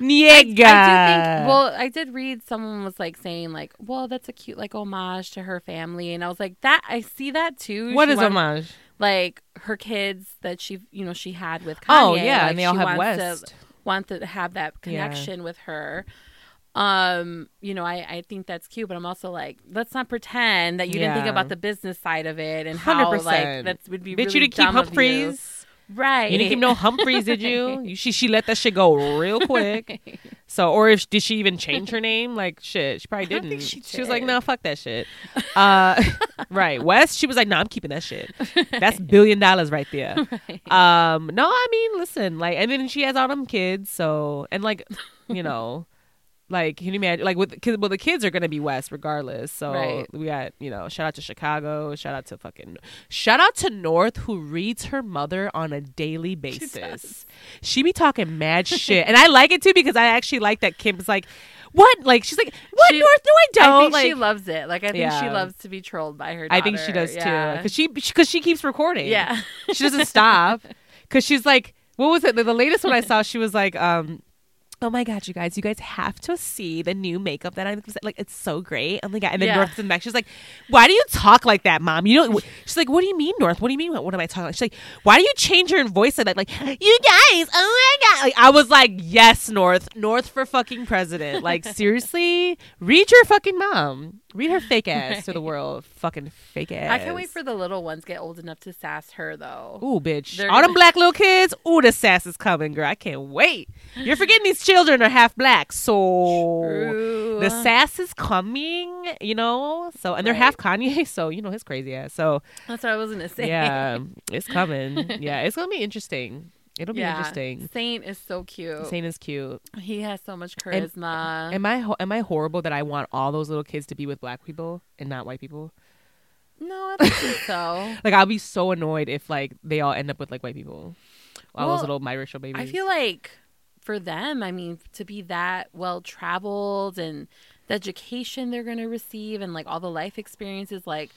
nigga. I do think. Well, I did read someone was like saying like, "Well, that's a cute like homage to her family," and I was like, "That I see that too." what She is want- homage? Like her kids that she, you know, she had with Kanye. Oh yeah, like, and they all have West. To, want to have that Yeah. connection with her. Um, you know, I, I think that's cute, but I'm also like, let's not pretend that you didn't think about the business side of it and how like 100%. that would be Bitch, really you didn't keep dumb of you. Humphries. Right? You didn't keep no Humphries, did you? (laughs) you she she let that shit go real quick. (laughs) So, or if did she even change her name? Like shit, she probably didn't. think she was like, no, fuck that shit. Uh, (laughs) right, West. She was like, no, I'm keeping that shit. That's billion dollars right there. Um, no, I mean, listen, like, and then she has all them kids. So, and like, you know. Like, can you imagine? Like, with cause, well, the kids are gonna be West regardless. So Right. we got, you know, shout out to Chicago, shout out to fucking, shout out to North who reads her mother on a daily (laughs) basis. She be talking mad shit, and I like it too because I actually like that Kim's like, what? Like she's like, what She- North? No, I don't. I think like, she loves it. Like I think she loves to be trolled by her. I think she does Yeah. too because she because she keeps recording. Yeah. she doesn't stop (laughs) because she's like, what was it? The, the latest one I saw, she was like, um. Oh my god, you guys! You guys have to see the new makeup that I'm like. It's so great. Oh my god! And then Yeah. North's in the back. She's like, "Why do you talk like that, mom? You know?" She's like, "What do you mean, North? What do you mean? What, what am I talking?" Like? She's like, "Why do you change your voice like that? Like, you guys, oh my god!" Like, I was like, "Yes, North, North for fucking president." Like, seriously, read your fucking mom. Read her fake ass to the world. Fucking fake ass. I can't wait for the little ones get old enough to sass her though. Ooh, bitch. They're All them gonna- black little kids. Ooh, the sass is coming, girl. I can't wait. You're forgetting these children are half black. So True. the sass is coming, you know? So and they're half Kanye, (laughs) so you know his crazy ass. So That's what I was gonna say. yeah, it's coming. (laughs) Yeah, it's gonna be interesting. It'll be Yeah. interesting. Saint is so cute. Saint is cute. He has so much And- charisma. Am I ho- am I horrible that I want all those little kids to be with black people and not white people? No, I don't think so. (laughs) Like I'll be so annoyed if like they all end up with like white people. All Well, those little biracial babies. I feel like for them, I mean, to be that well traveled and the education they're going to receive and like all the life experiences, like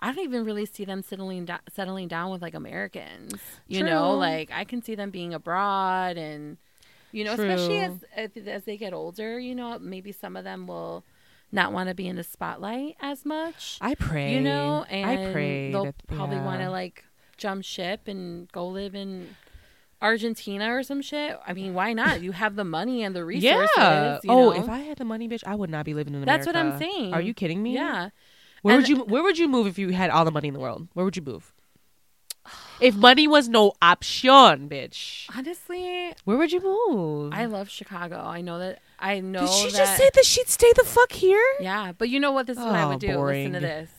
I don't even really see them settling down, settling down with like Americans. You know, like I can see them being abroad and you know, especially as as they get older. You know, maybe some of them will not want to be in the spotlight as much. I pray. You know, and I pray. they'll that- probably yeah. want to like jump ship and go live in Argentina or some shit. I mean, why not? You have the money and the resources. Yeah. Oh, know? if I had the money, bitch, I would not be living in America. That's what I'm saying. Are you kidding me? yeah. Where And- would you Where would you move if you had all the money in the world? Where would you move? If money was no option, bitch, Honestly, where would you move? I love Chicago. I know that. I know Did she that. just say that she'd stay the fuck here? Yeah, but you know what? This is what I Oh, would do. boring. Listen to this.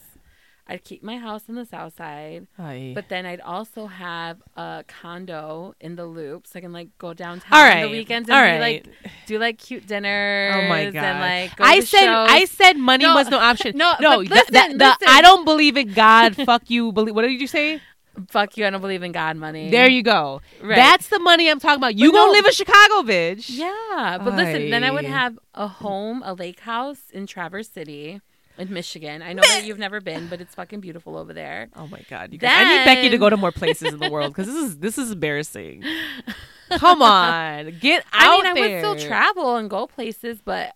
I'd keep my house on the south side, Aye. but then I'd also have a condo in the loop, so I can like go downtown all on right, the weekends and all be, right. like do like cute dinners. Oh my god! And like go I to said shows. I said money No, was no option. (laughs) no, no. but listen, the- the- listen. I don't believe in God. Fuck you. (laughs) Believe. What did you say? fuck you. I don't believe in God money. There you go. Right. That's the money I'm talking about. You But gonna no- live in Chicago, bitch? Yeah, but listen, then I would Aye. have a home, a lake house in Traverse City, in Michigan. I know that you've never been, but it's fucking beautiful over there. Oh my god! You guys, I need Becky to go to more places in the world because this is this is embarrassing. (laughs) Come on, get out I mean, I would still travel and go places, but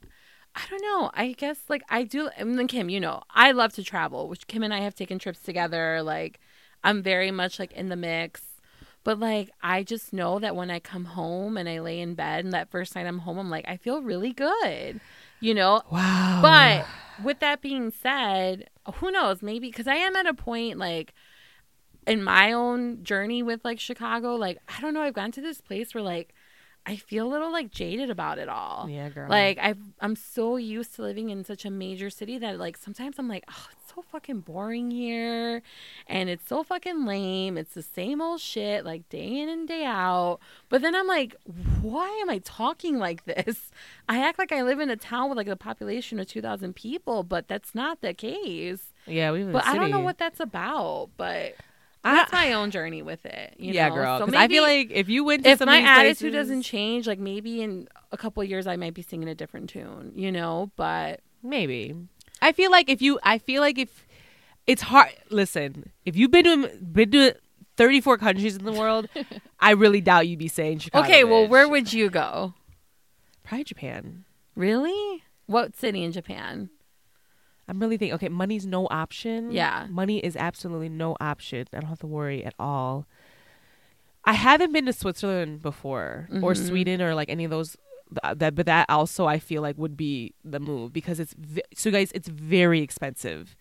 I don't know. I guess like I do. And then Kim, you know, I love to travel. Which Kim and I have taken trips together. Like I'm very much like in the mix. But like I just know that when I come home and I lay in bed and that first night I'm home, I'm like I feel really good, you know. Wow. But with that being said, who knows? Maybe because I am at a point like in my own journey with like Chicago, like I don't know, I've gotten to this place where like I feel a little like jaded about it all. yeah, girl. Like I've I'm so used to living in such a major city that like sometimes I'm like, oh, it's so fucking boring here, and it's so fucking lame. It's the same old shit like day in and day out. But then I'm like, why am I talking like (laughs) this? I act like I live in a town with like a population of two thousand people, but that's not the case. yeah, we live in But I don't know what that's about. But I- that's my own journey with it. You yeah, know? girl. So 'cause I feel maybe- like if you went to if some my attitude places- doesn't change, like maybe in a couple of years I might be singing a different tune, you know. But maybe. I feel like if you, I feel like if it's hard. Listen, if you've been to been to 34 countries in the world, (laughs) I really doubt you'd be saying Chicago. okay, well, where would you go? Probably Japan. Really? What city in Japan? I'm really thinking. Okay, money's no option. Yeah. money is absolutely no option. I don't have to worry at all. I haven't been to Switzerland before, or Mhm. Sweden, or like any of those. That, but that also I feel like would be the move because it's so guys. It's very expensive.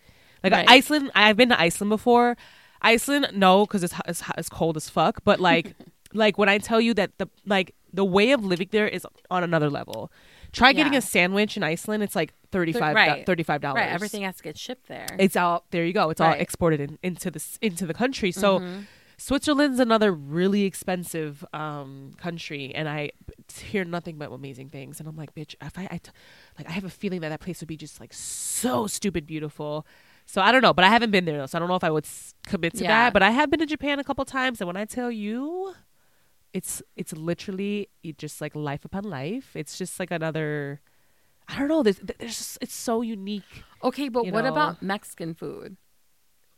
Like Right. Iceland, I've been to Iceland before. Iceland, no, because it's, it's it's cold as fuck. But like, (laughs) like when I tell you that the like the way of living there is on another level. Try getting a sandwich in Iceland. It's like 35 right. $35. Right, everything has to get shipped there. It's all there. You go. It's all exported in, into the into the country. So Mhm. Switzerland's another really expensive um, country, and I hear nothing but amazing things. And I'm like, bitch, if I, I t- like, I have a feeling that that place would be just like so stupid beautiful. So I don't know, but I haven't been there though, so I don't know if I would s- commit to Yeah. that. But I have been to Japan a couple times, and when I tell you, it's it's literally it just like life upon life. It's just like another. I don't know. There's, there's just, it's so unique. Okay, but what know. about Mexican food?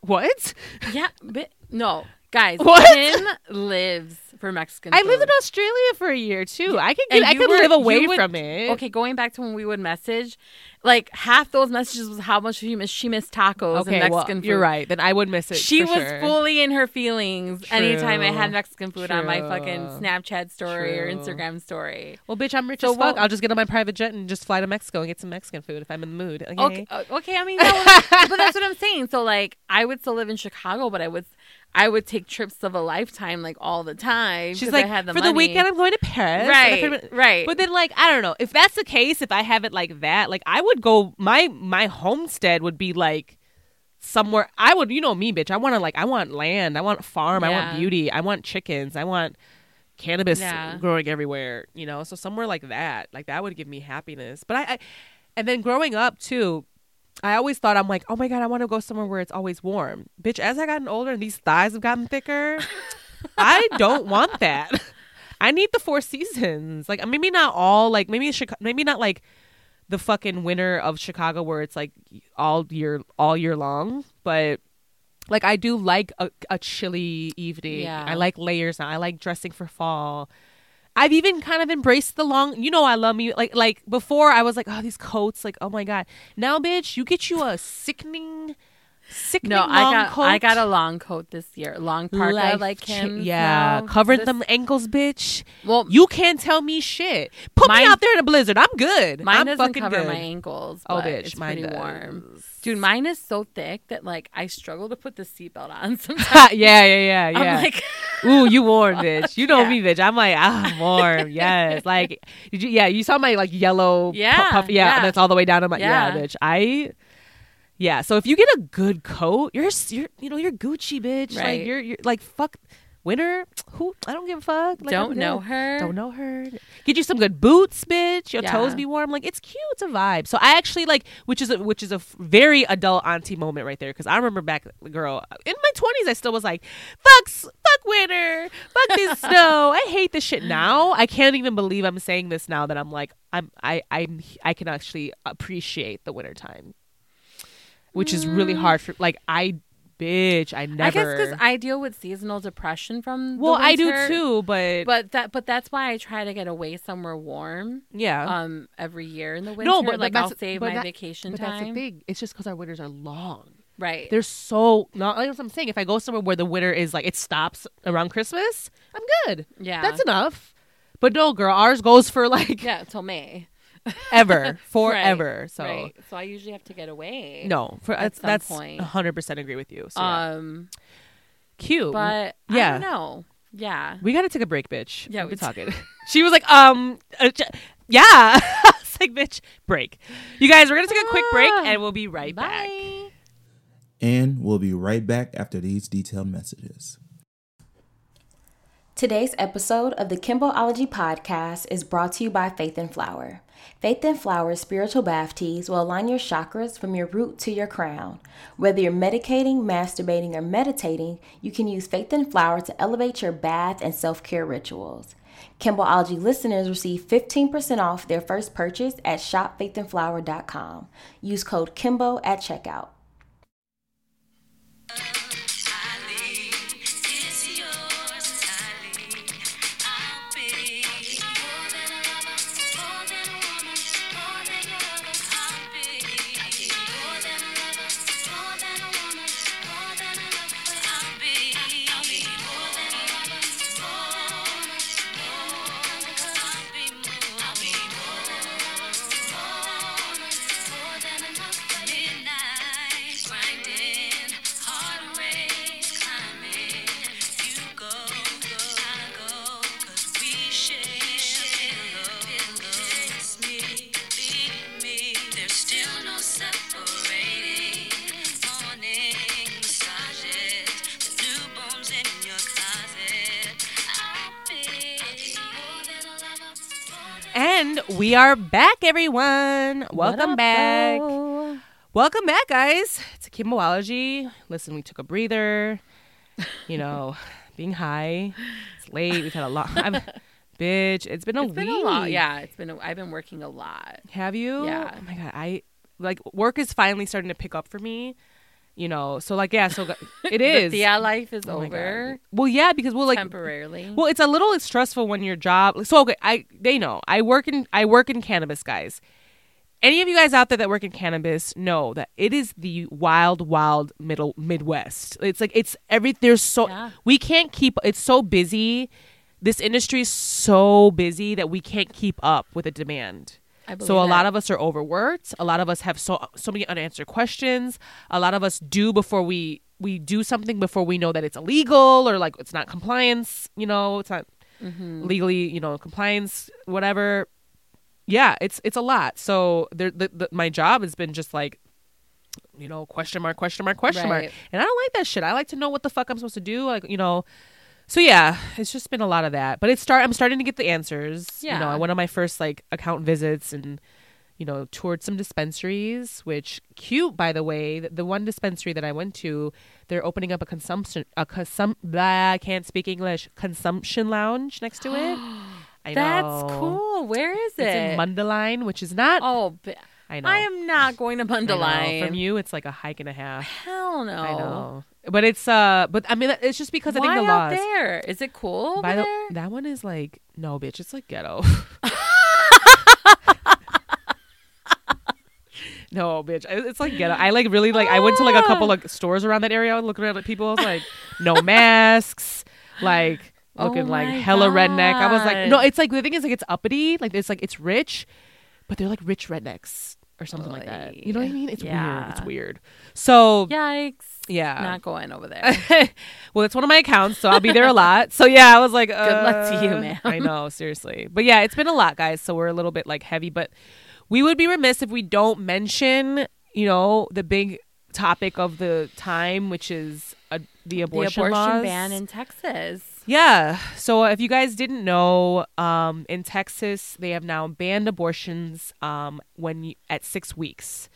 What? Yeah, but no, guys. What? Kim lives for Mexican. Food. I food. lived in Australia for a year too. I could get, I could were- live away would- from it. Okay, going back to when we would message, like half those messages was how much she missed. She missed tacos Okay, and well, food. you're right. Then I would miss it. She was sure. fully in her feelings anytime I had Mexican food on my fucking Snapchat story or Instagram story. Well, bitch, I'm rich So as fuck. I'll just get on my private jet and just fly to Mexico and get some Mexican food if I'm in the mood. Okay. Okay, uh, okay. I mean, that was, but that's what I'm saying. So like, I would still live in Chicago, but I would, I would take trips of a lifetime like all the time. She's like, I had the for the weekend, I'm going to Paris. right, right. But then, like, I don't know. If that's the case, if I have it like that, like, I would go. My my homestead would be like somewhere. I would, you know, me, bitch. I want to like, I want land. I want farm. I want beauty. I want chickens. I want cannabis Yeah. growing everywhere. You know, so somewhere like that, like that would give me happiness. But I, I and then growing up too, I always thought I'm like, oh my god, I want to go somewhere where it's always warm. Bitch, as I gotten older and these thighs have gotten thicker, (laughs) I don't want that. I need the four seasons. Like maybe not all. Like maybe Chicago, maybe not like the fucking winter of Chicago where it's like all year all year long, but like I do like a, a chilly evening. Yeah. I like layers now. I like dressing for fall. I've even kind of embraced the long. You know, I love me like like before. I was like, oh, these coats, like, oh my god. Now, bitch, you get you a sickening, sickening No, I got coat. I got a long coat this year, long parka like chi- him. Yeah, now. covered This- them ankles, bitch. Well, You can't tell me shit. Put me out there in a blizzard. I'm good. mine I'm doesn't fucking cover good. my ankles. oh, bitch, it's mine pretty does. warm. Dude, mine is so thick that like I struggle to put the seatbelt on (laughs) sometimes. yeah, (laughs) yeah, yeah, yeah. I'm like, (laughs) Ooh, you warm, bitch. You know Yeah. me, bitch. I'm like, ah, I'm warm. Yes. Like, did you? Yeah, you saw my like yellow. Yeah, puff- yeah, yeah. That's all the way down to my. Yeah. Yeah. bitch. I. Yeah. So if you get a good coat, you're you're you know you're Gucci, bitch. Like Right. you're you're like fuck. Winter, who I don't give a fuck. Like, don't know her. Don't know her. Get you some good boots, bitch. Your Yeah. toes be warm. Like it's cute. It's a vibe. So I actually like, which is a, which is a very adult auntie moment right there. Because I remember back, girl, in my twenties, I still was like, fuck, fuck winter, fuck this (laughs) snow. I hate this shit now. I can't even believe I'm saying this now that I'm like, I'm, I, I'm, I can actually appreciate the wintertime, which is really hard for like I, bitch, I never. I guess because I deal with seasonal depression from. the well, I do too, but, But that, but that's why I try to get away somewhere warm. yeah. Um, every year in the winter, No, but- but like that's- I'll save but my that- vacation But that's the time. thing. It's just because our winters are long. Right. They're so not like what I'm saying. If I go somewhere where the winter is like it stops around Christmas, I'm good. yeah. That's enough. But no, girl, ours goes for like yeah till May. Ever, (laughs) forever. So right. So I usually have to get away. no, for At that's some that's point. 100 percent agree with you. So yeah. Um. cute. But Yeah. don't. Yeah. we gotta take a break, bitch. Yeah, we've we been talking. she was like, um, uh, j- yeah. (laughs) I was like, bitch, break. You guys, we're gonna take a quick break Ah. and we'll be right back. And we'll be right back after these detailed messages. Today's episode of the Kimboology podcast is brought to you by Faith and Flower. Faith and Flowers spiritual bath teas will align your chakras from your root to your crown. Whether you're medicating, masturbating, or meditating, you can use Faith and Flower to elevate your bath and self care rituals. Kimboology listeners receive 15% off their first purchase at shopfaithandflower.com. Use code KIMBO at checkout. And we are back, everyone. Welcome up, back. bro? Welcome back, guys. It's Kimboology. Listen, we took a breather. You know, (laughs) being high. It's late. We've had a lot. I'm, (laughs) bitch, it's been a It's week. been a lot. Yeah, it's been. A, I've been working a lot. Have you? Yeah. Oh my god, I like work is finally starting to pick up for me. You know, so like yeah, so (laughs) it is. The Thea life is Oh over Well, yeah, because we'll like temporarily. Well, it's a little It's stressful when your job. So okay, I they know I work in I work in cannabis, guys. Any of you guys out there that work in cannabis know that it is the wild, wild middle Midwest. It's like it's every there's so Yeah. we can't keep. It's so busy. This industry is so busy that we can't keep up with the demand. So a lot of us are overworked. A lot of us have so so many unanswered questions. A lot of us do before we we do something before we know that it's illegal or like it's not compliance. You know, it's not Mm-hmm. legally you know compliance whatever. Yeah, it's it's a lot. So there, the, the, my job has been just like you know question mark question mark question mark and i don't like that shit i like to know what the fuck i'm supposed to do like you know so yeah it's just been a lot of that but it's start i'm starting to get the answers Yeah, you know i went on my first like account visits and you know, toured some dispensaries, which cute by the way. The, the one dispensary that I went to, they're opening up a consumption a consum blah, I can't speak English consumption lounge next to it. (gasps) I know. That's cool. Where is It's it? in Mundelein, which is not. oh, b- I know. I am not going to. Mundelein. From you, it's like a hike and a half. Hell no. I know. But it's uh, but I mean, it's just because I think the out laws. there? Is it cool By the, there? that one is like no, bitch. It's like ghetto. (laughs) no, bitch. It's like ghetto. I like really like. I went to like a couple like stores around that area. Looking around at people, I was like, no (laughs) masks, like Oh looking like my hella redneck. I was like, no. It's like the thing is like it's uppity. Like it's like it's rich, but they're like rich rednecks or something like that. You know what I mean? It's weird. It's weird. So Yikes. Yeah. Not going over there. (laughs) well, it's one of my accounts, so I'll be there a lot. So yeah, I was like, (laughs) good luck to you, ma'am. I know, seriously, but yeah, it's been a lot, guys. So we're a little bit like heavy, but we would be remiss if we don't mention, you know, the big topic of the time, which is uh, the the abortion, abortion laws. ban in Texas. Yeah. So if you guys didn't know, um, in Texas they have now banned abortions um, when you, at six weeks.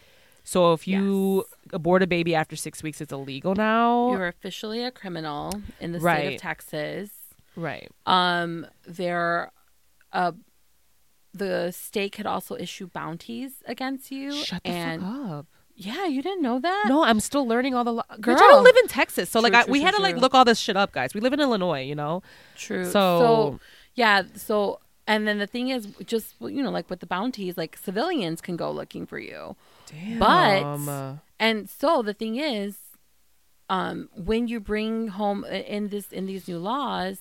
So if you abort a baby after six weeks, it's illegal now. You're officially a criminal in the state of Texas. right. Um, there, uh, the state could also issue bounties against you. Shut the and fuck up. yeah, you didn't know that. No, I'm still learning all the. Lo- Girl, I don't live in Texas, so like I, true, we true, had to like look all this shit up, guys. We live in Illinois, you know. True. So- So, yeah. So and then the thing is, just you know, like with the bounties, like civilians can go looking for you. Damn. But- And so the thing is, um, when you bring home in this in these new laws,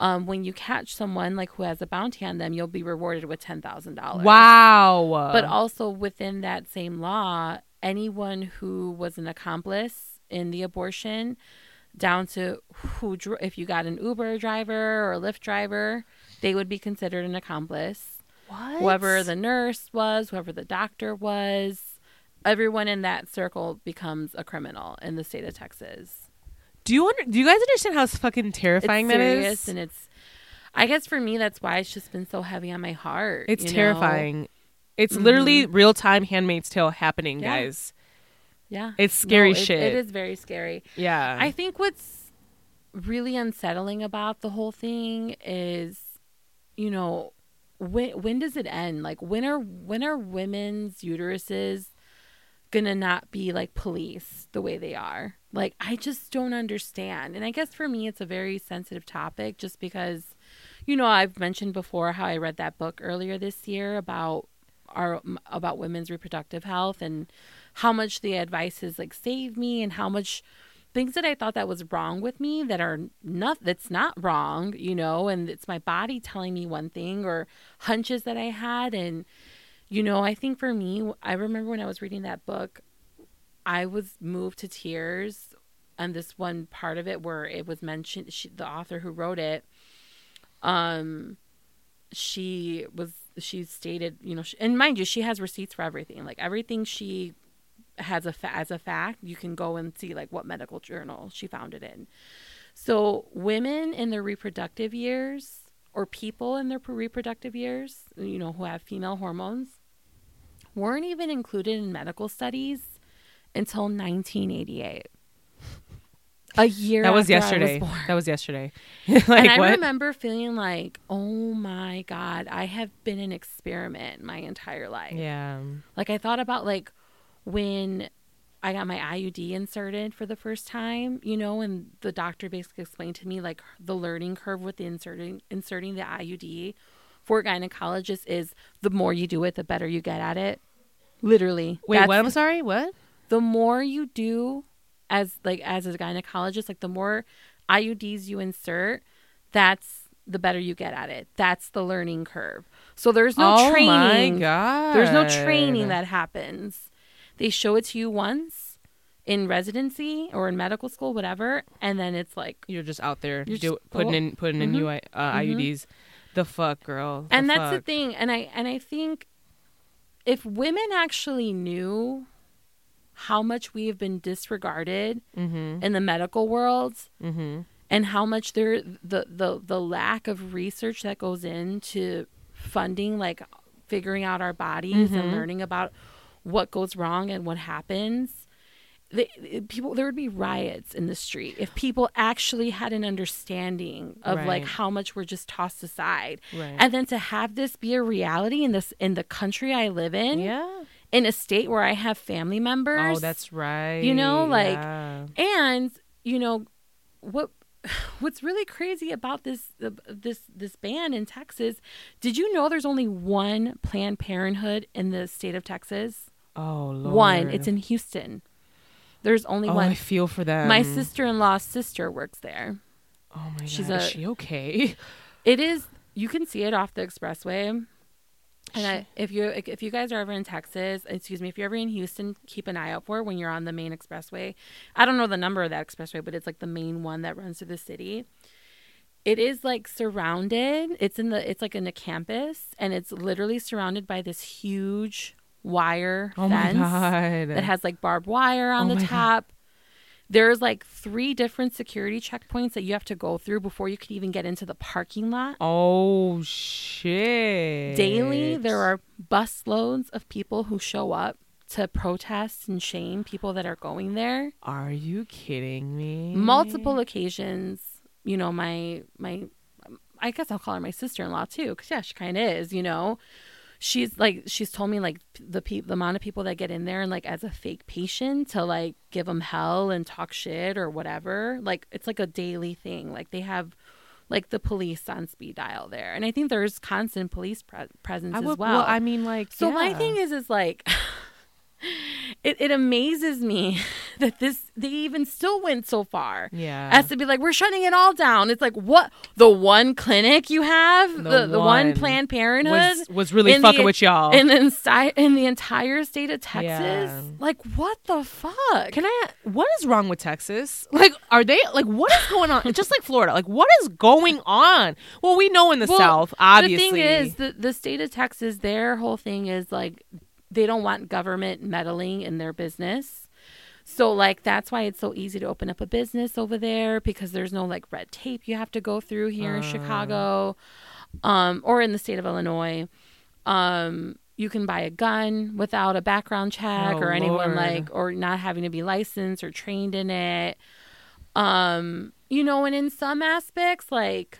um, when you catch someone like who has a bounty on them, you'll be rewarded with ten thousand dollars. wow. But also within that same law, anyone who was an accomplice in the abortion, down to who, if you got an Uber driver or a Lyft driver, they would be considered an accomplice. what? Whoever the nurse was, whoever the doctor was, everyone in that circle becomes a criminal in the state of Texas. do you under, do you guys understand how fucking terrifying that is? it's that serious is? and it's. I guess for me, that's why it's just been so heavy on my heart. It's you know? terrifying. It's literally mm-hmm. real time Handmaid's Tale happening, Yeah. guys. Yeah, It's scary No, it- shit. It is very scary. Yeah. I think what's really unsettling about the whole thing is, you know, when when does it end? Like when are when are women's uteruses gonna not be like police the way they are? Like I just don't understand. And I guess for me it's a very sensitive topic just because you know, I've mentioned before how I read that book earlier this year about our about women's reproductive health and how much the advice has like saved me and how much things that I thought that was wrong with me that are not that's not wrong, you know, and it's my body telling me one thing or hunches that I had and you know, I think for me, I remember when I was reading that book, I was moved to tears and this one part of it where it was mentioned she, the author who wrote it um she was she stated you know she, and mind you she has receipts for everything. Like everything she has a fa- as a fact you can go and see like what medical journal she found it in. So women in their reproductive years or people in their reproductive years you know who have female hormones weren't even included in medical studies until 1988 a year that was yesterday. born that was yesterday. (laughs) like and I what? remember feeling like, oh my God, I have been an experiment my entire life. yeah. Like I thought about like when I got my IUD inserted for the first time, you know, and the doctor basically explained to me like the learning curve with the inserting inserting the IUD for gynecologists is the more you do it, the better you get at it. Literally. Wait, That's- what? I'm sorry. What? the more you do as like as a gynecologist like the more iuds you insert that's the better you get at it that's the learning curve so there's no oh training my god. there's no training that happens they show it to you once in residency or in medical school whatever and then it's like you're just out there do, just- putting oh. in putting in Mhm. UI, uh, IUDs. The fuck, girl. The and that's the thing and i and i think if women actually knew how much we have been disregarded Mm-hmm. in the medical world Mm-hmm. and how much there the the the lack of research that goes into funding like figuring out our bodies and Mhm. learning about what goes wrong and what happens. People there would be riots in the street if people actually had an understanding of like how much we're just tossed aside Right. and then to have this be a reality in this in the country i live in yeah. in a state where i have family members Oh, that's right. You know, like- Yeah. and you know what (sighs) what's really crazy about this uh, this this ban in Texas did you know there's only one planned parenthood in the state of Texas oh Lord. one it's in Houston there's only Oh, one I feel for them. my sister-in-law's sister works there Oh my She's god. a- Is she okay? (laughs) it is you can see it off the expressway and I, if you if you guys are ever in Texas, excuse me, if you're ever in Houston, keep an eye out for it when you're on the main expressway. I don't know the number of that expressway, but it's like the main one that runs through the city. It is like surrounded. It's in the it's like in a campus and it's literally surrounded by this huge wire Oh fence that has like barbed wire on Oh the my God. top. There's like three different security checkpoints that you have to go through before you can even get into the parking lot. oh shit. Daily, there are bus loads of people who show up to protest and shame people that are going there. Are you kidding me? Multiple occasions, you know, my my I guess I'll call her my sister-in-law too cuz yeah, she kind of is, you know. She's like she's told me like the pe- the amount of people that get in there and like as a fake patient to like give them hell and talk shit or whatever. Like it's like a daily thing. Like they have like the police on speed dial there. And I think there's constant police pre- presence I as would, well. I mean, like. So my thing is, is like, (laughs) (laughs) it, it amazes me (laughs) that this they even still went so far Yeah. as to be like we're shutting it all down. It's like what the one clinic you have, the The the, one, one Planned Parenthood was was really in the- fucking with y'all. in the in the entire state of Texas. Yeah. Like what the fuck? Can I? What is wrong with Texas? Like, are they like what is going on? Just like Florida, like what is going on? Well, we know in the Well, South, obviously. The thing is, the, the state of Texas, their whole thing is like they don't want government meddling in their business. So like that's why it's so easy to open up a business over there because there's no like red tape you have to go through here in Uh. Chicago, um, or in the state of Illinois. Um, you can buy a gun without a background check Oh, or anyone Lord. like or not having to be licensed or trained in it. Um, you know, and in some aspects, like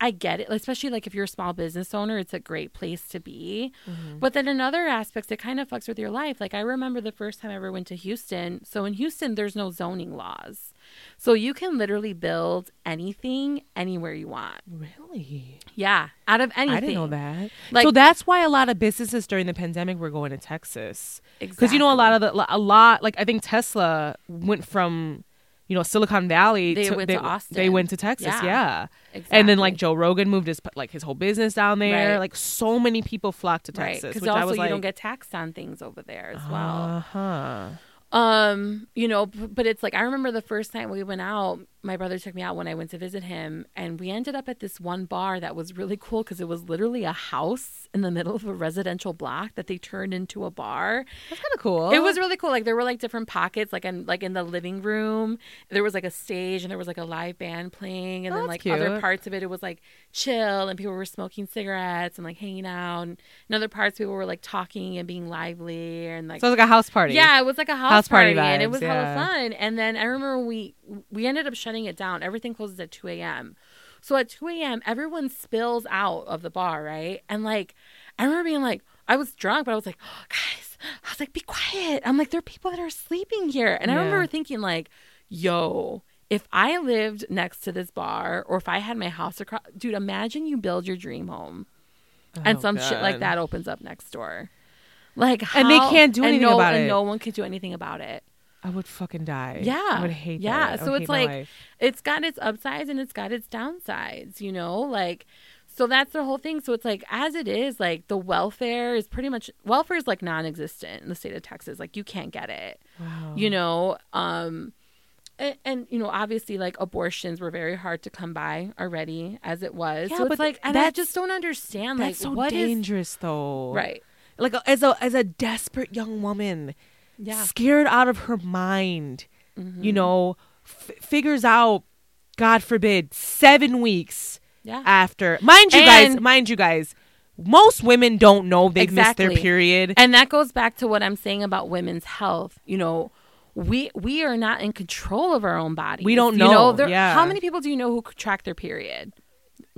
I get it, especially like if you're a small business owner, it's a great place to be. Mm-hmm. But then in other aspects, it kind of fucks with your life. Like I remember the first time I ever went to Houston. So in Houston, there's no zoning laws. So you can literally build anything anywhere you want. really, Yeah, out of anything. I didn't know that. Like- so that's why a lot of businesses during the pandemic were going to Texas because you know a lot of the a lot like I think Tesla went from you know Silicon Valley. They to, went they, to Austin. They went to Texas. Yeah. Yeah. And then like Joe Rogan moved his like his whole business down there. Right. Like so many people flocked to Texas, because which also I was you like, don't get taxed on things over there as well. Uh huh. Um, you know, but it's like I remember the first time we went out, my brother took me out when I went to visit him, and we ended up at this one bar that was really cool because it was literally a house in the middle of a residential block that they turned into a bar. That's kind of cool. It was really cool. Like there were like different pockets, like in like in the living room, there was like a stage and there was like a live band playing, and Oh, then like other parts of it, it was like chill and people were smoking cigarettes and like hanging out, and in other parts people were like talking and being lively and like so it was like a house party. yeah, it was like a house, House party party, and it was yeah. hella fun. And then I remember we we ended up shutting it down. Everything closes at two a.m. So at two a.m., everyone spills out of the bar, right? And like, I remember being like, I was drunk, but I was like, oh, guys, I was like, be quiet. I'm like, there are people that are sleeping here, and I remember thinking like, yo. If I lived next to this bar, or if I had my house across, dude, imagine you build your dream home, and Oh, some shit like that opens up next door. Like, And they can't do anything no, about and it. No one can do anything about it. I would fucking die. Yeah. I would hate Yeah. that. I So it's like it's got its upsides and it's got its downsides, you know? Like so that's the whole thing. So it's like as it is, like the welfare is pretty much welfare is like non existent in the state of Texas. Like you can't get it. wow. You know? Um and, and you know, obviously, like abortions were very hard to come by already, as it was. Yeah, so it's but like, and I just don't understand, like, That's so what is dangerous, though. right? Like as a as a desperate young woman, Yeah, Mm-hmm. scared out of her mind, you know, f- figures out, God forbid, seven weeks yeah. after. Mind you guys, mind you guys, most women don't know they've missed their period. And that goes back to what I'm saying about women's health. You know, we we are not in control of our own body. We don't know. You know, yeah. How many people do you know who track their period?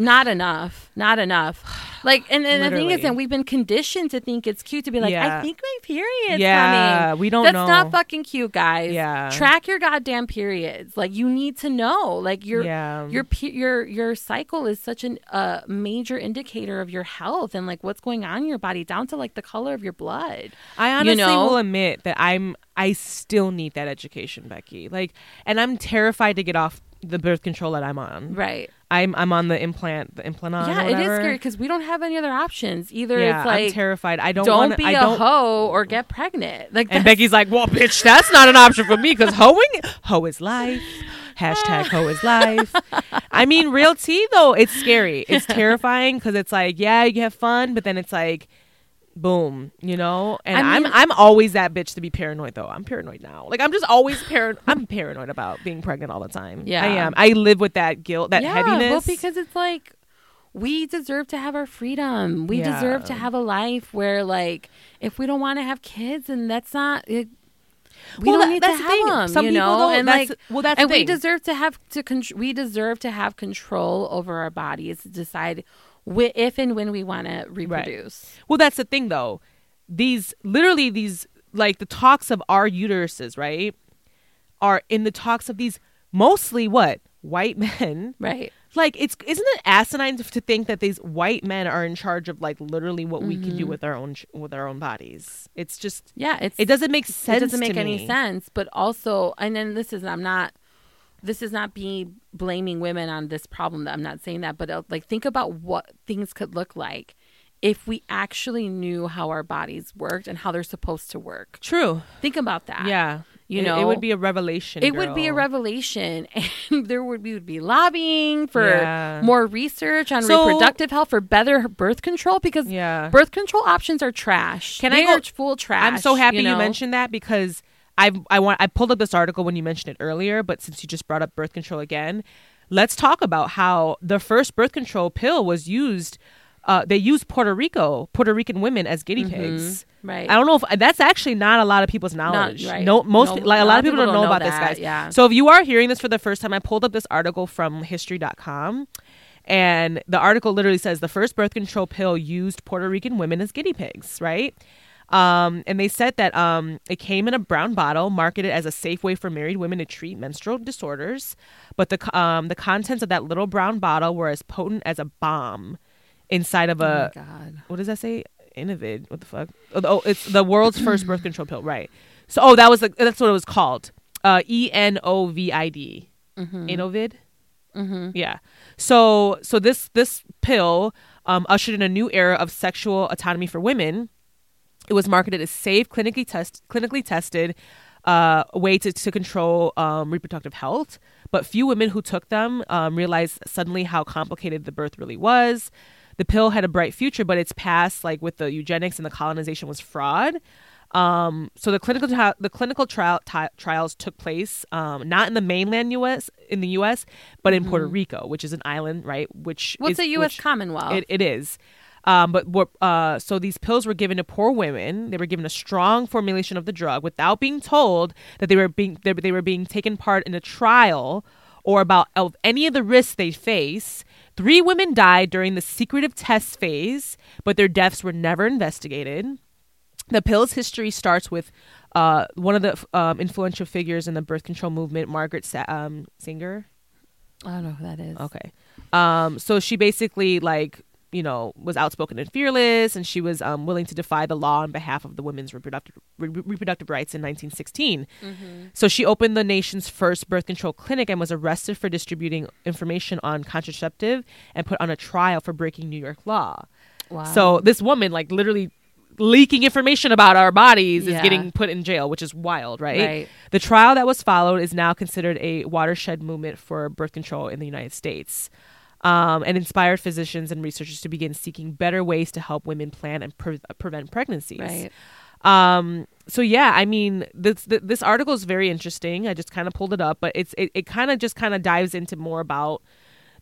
Not enough. Not enough. (sighs) Like, and, and the thing is, and we've been conditioned to think it's cute to be like, Yeah. I think my period's Yeah, coming. we don't That's know. not fucking cute, guys. Yeah. Track your goddamn periods. Like, you need to know. Like, your Yeah. your your your cycle is such a uh, major indicator of your health and like what's going on in your body, down to like the color of your blood. I honestly know? will admit that I'm I still need that education, Becky. Like, and I'm terrified to get off the birth control that I'm on. Right. I'm I'm on the implant, the implant. yeah, it is scary because we don't have any other options. Either Yeah, it's like I'm terrified. I don't. don't wanna, be I a don't, hoe or get pregnant. Like And Becky's like, well, bitch, that's not an option for me because hoeing, hoe is life. Hashtag hoe is life. I mean, real tea though, it's scary. It's (laughs) terrifying because it's like, yeah, you have fun, but then it's like, boom, you know. And I I'm mean- I'm always that bitch to be paranoid though. I'm paranoid now. Like I'm just always paranoid. (laughs) I'm paranoid about being pregnant all the time. Yeah. I am. I live with that guilt, that yeah, heaviness. Well, because it's like we deserve to have our freedom. We deserve to have a life where, like, if we don't want to have kids, and that's not it. We Well, don't that- need to the have thing. them, Some you people know. And that's- like, well, that's the and we deserve to have to. Con- we deserve to have control over our bodies to decide if and when we want to reproduce. Well, that's the thing though. These literally these like the talks of our uteruses, right? Are in the talks of these mostly what? White men. Right. Like it's isn't it asinine to think that these white men are in charge of like literally what we can do mm-hmm. with our own with our own bodies. It's just Yeah. It's it doesn't make sense. it doesn't make any me. sense but also and then this is i'm not this is not me blaming women on this problem that i'm not saying that but uh, like think about what things could look like if we actually knew how our bodies worked and how they're supposed to work True. think about that Yeah. You It- it, would be a revelation. it would be a revelation (laughs) and there would be, would be lobbying for Yeah. more research on So- reproductive health for better birth control because Yeah. birth control options are trash Can I go- full trash I'm so happy you, know? mentioned that because I I want I pulled up this article when you mentioned it earlier, but since you just brought up birth control again, let's talk about how the first birth control pill was used. Uh, they used Puerto Rico, Puerto Rican women as guinea pigs. Mm-hmm. right I don't know if that's actually not a lot of people's knowledge. right. No, most No, like a lot of people don't know, about this, guys. yeah. So if you are hearing this for the first time, I pulled up this article from History.com, and the article literally says the first birth control pill used Puerto Rican women as guinea pigs, right? Um, and they said that um, it came in a brown bottle, marketed as a safe way for married women to treat menstrual disorders. But the um, the contents of that little brown bottle were as potent as a bomb inside of oh a my god what does that say? Enovid. What the fuck? Oh, oh, it's the world's first birth control pill, right? So, oh, that was the, that's what it was called. Uh, E N O V I D. Enovid. mm-hmm. Yeah. So, so this this pill um, ushered in a new era of sexual autonomy for women. It was marketed as safe, clinically test clinically tested. Uh, a way to, to control um, reproductive health, but few women who took them um, realized suddenly how complicated the birth really was. The pill had a bright future, but its past, like with the eugenics and the colonization, was fraud. Um, so the clinical tri- the clinical trial ti trials took place um, not in the mainland U.S. in the U.S. but in Puerto Rico, which is an island, right? Which Mm-hmm. What's is, a U.S. Commonwealth? It, it is. Um, but what, uh, so these pills were given to poor women. They were given a strong formulation of the drug without being told that they were being they, they were being taken part in a trial or about of any of the risks they face. Three women died during the secretive test phase, but their deaths were never investigated. The pill's history starts with uh, one of the um, influential figures in the birth control movement, Margaret Sa- um, Sanger. I don't know who that is. Okay. Um, so she basically like you know was outspoken and fearless, and she was um, willing to defy the law on behalf of the women's reproductive re- reproductive rights in 1916. So she opened the nation's first birth control clinic and was arrested for distributing information on contraceptive and put on a trial for breaking New York law. Wow. So this woman, like literally leaking information about our bodies, Yeah. is getting put in jail, which is wild, right? Right. The trial that was followed is now considered a watershed movement for birth control in the United States. Um, and inspired physicians and researchers to begin seeking better ways to help women plan and pre- prevent pregnancies. Right. Um, so yeah, I mean, this this article is very interesting. I just kind of pulled it up, but it's it, it kind of just kind of dives into more about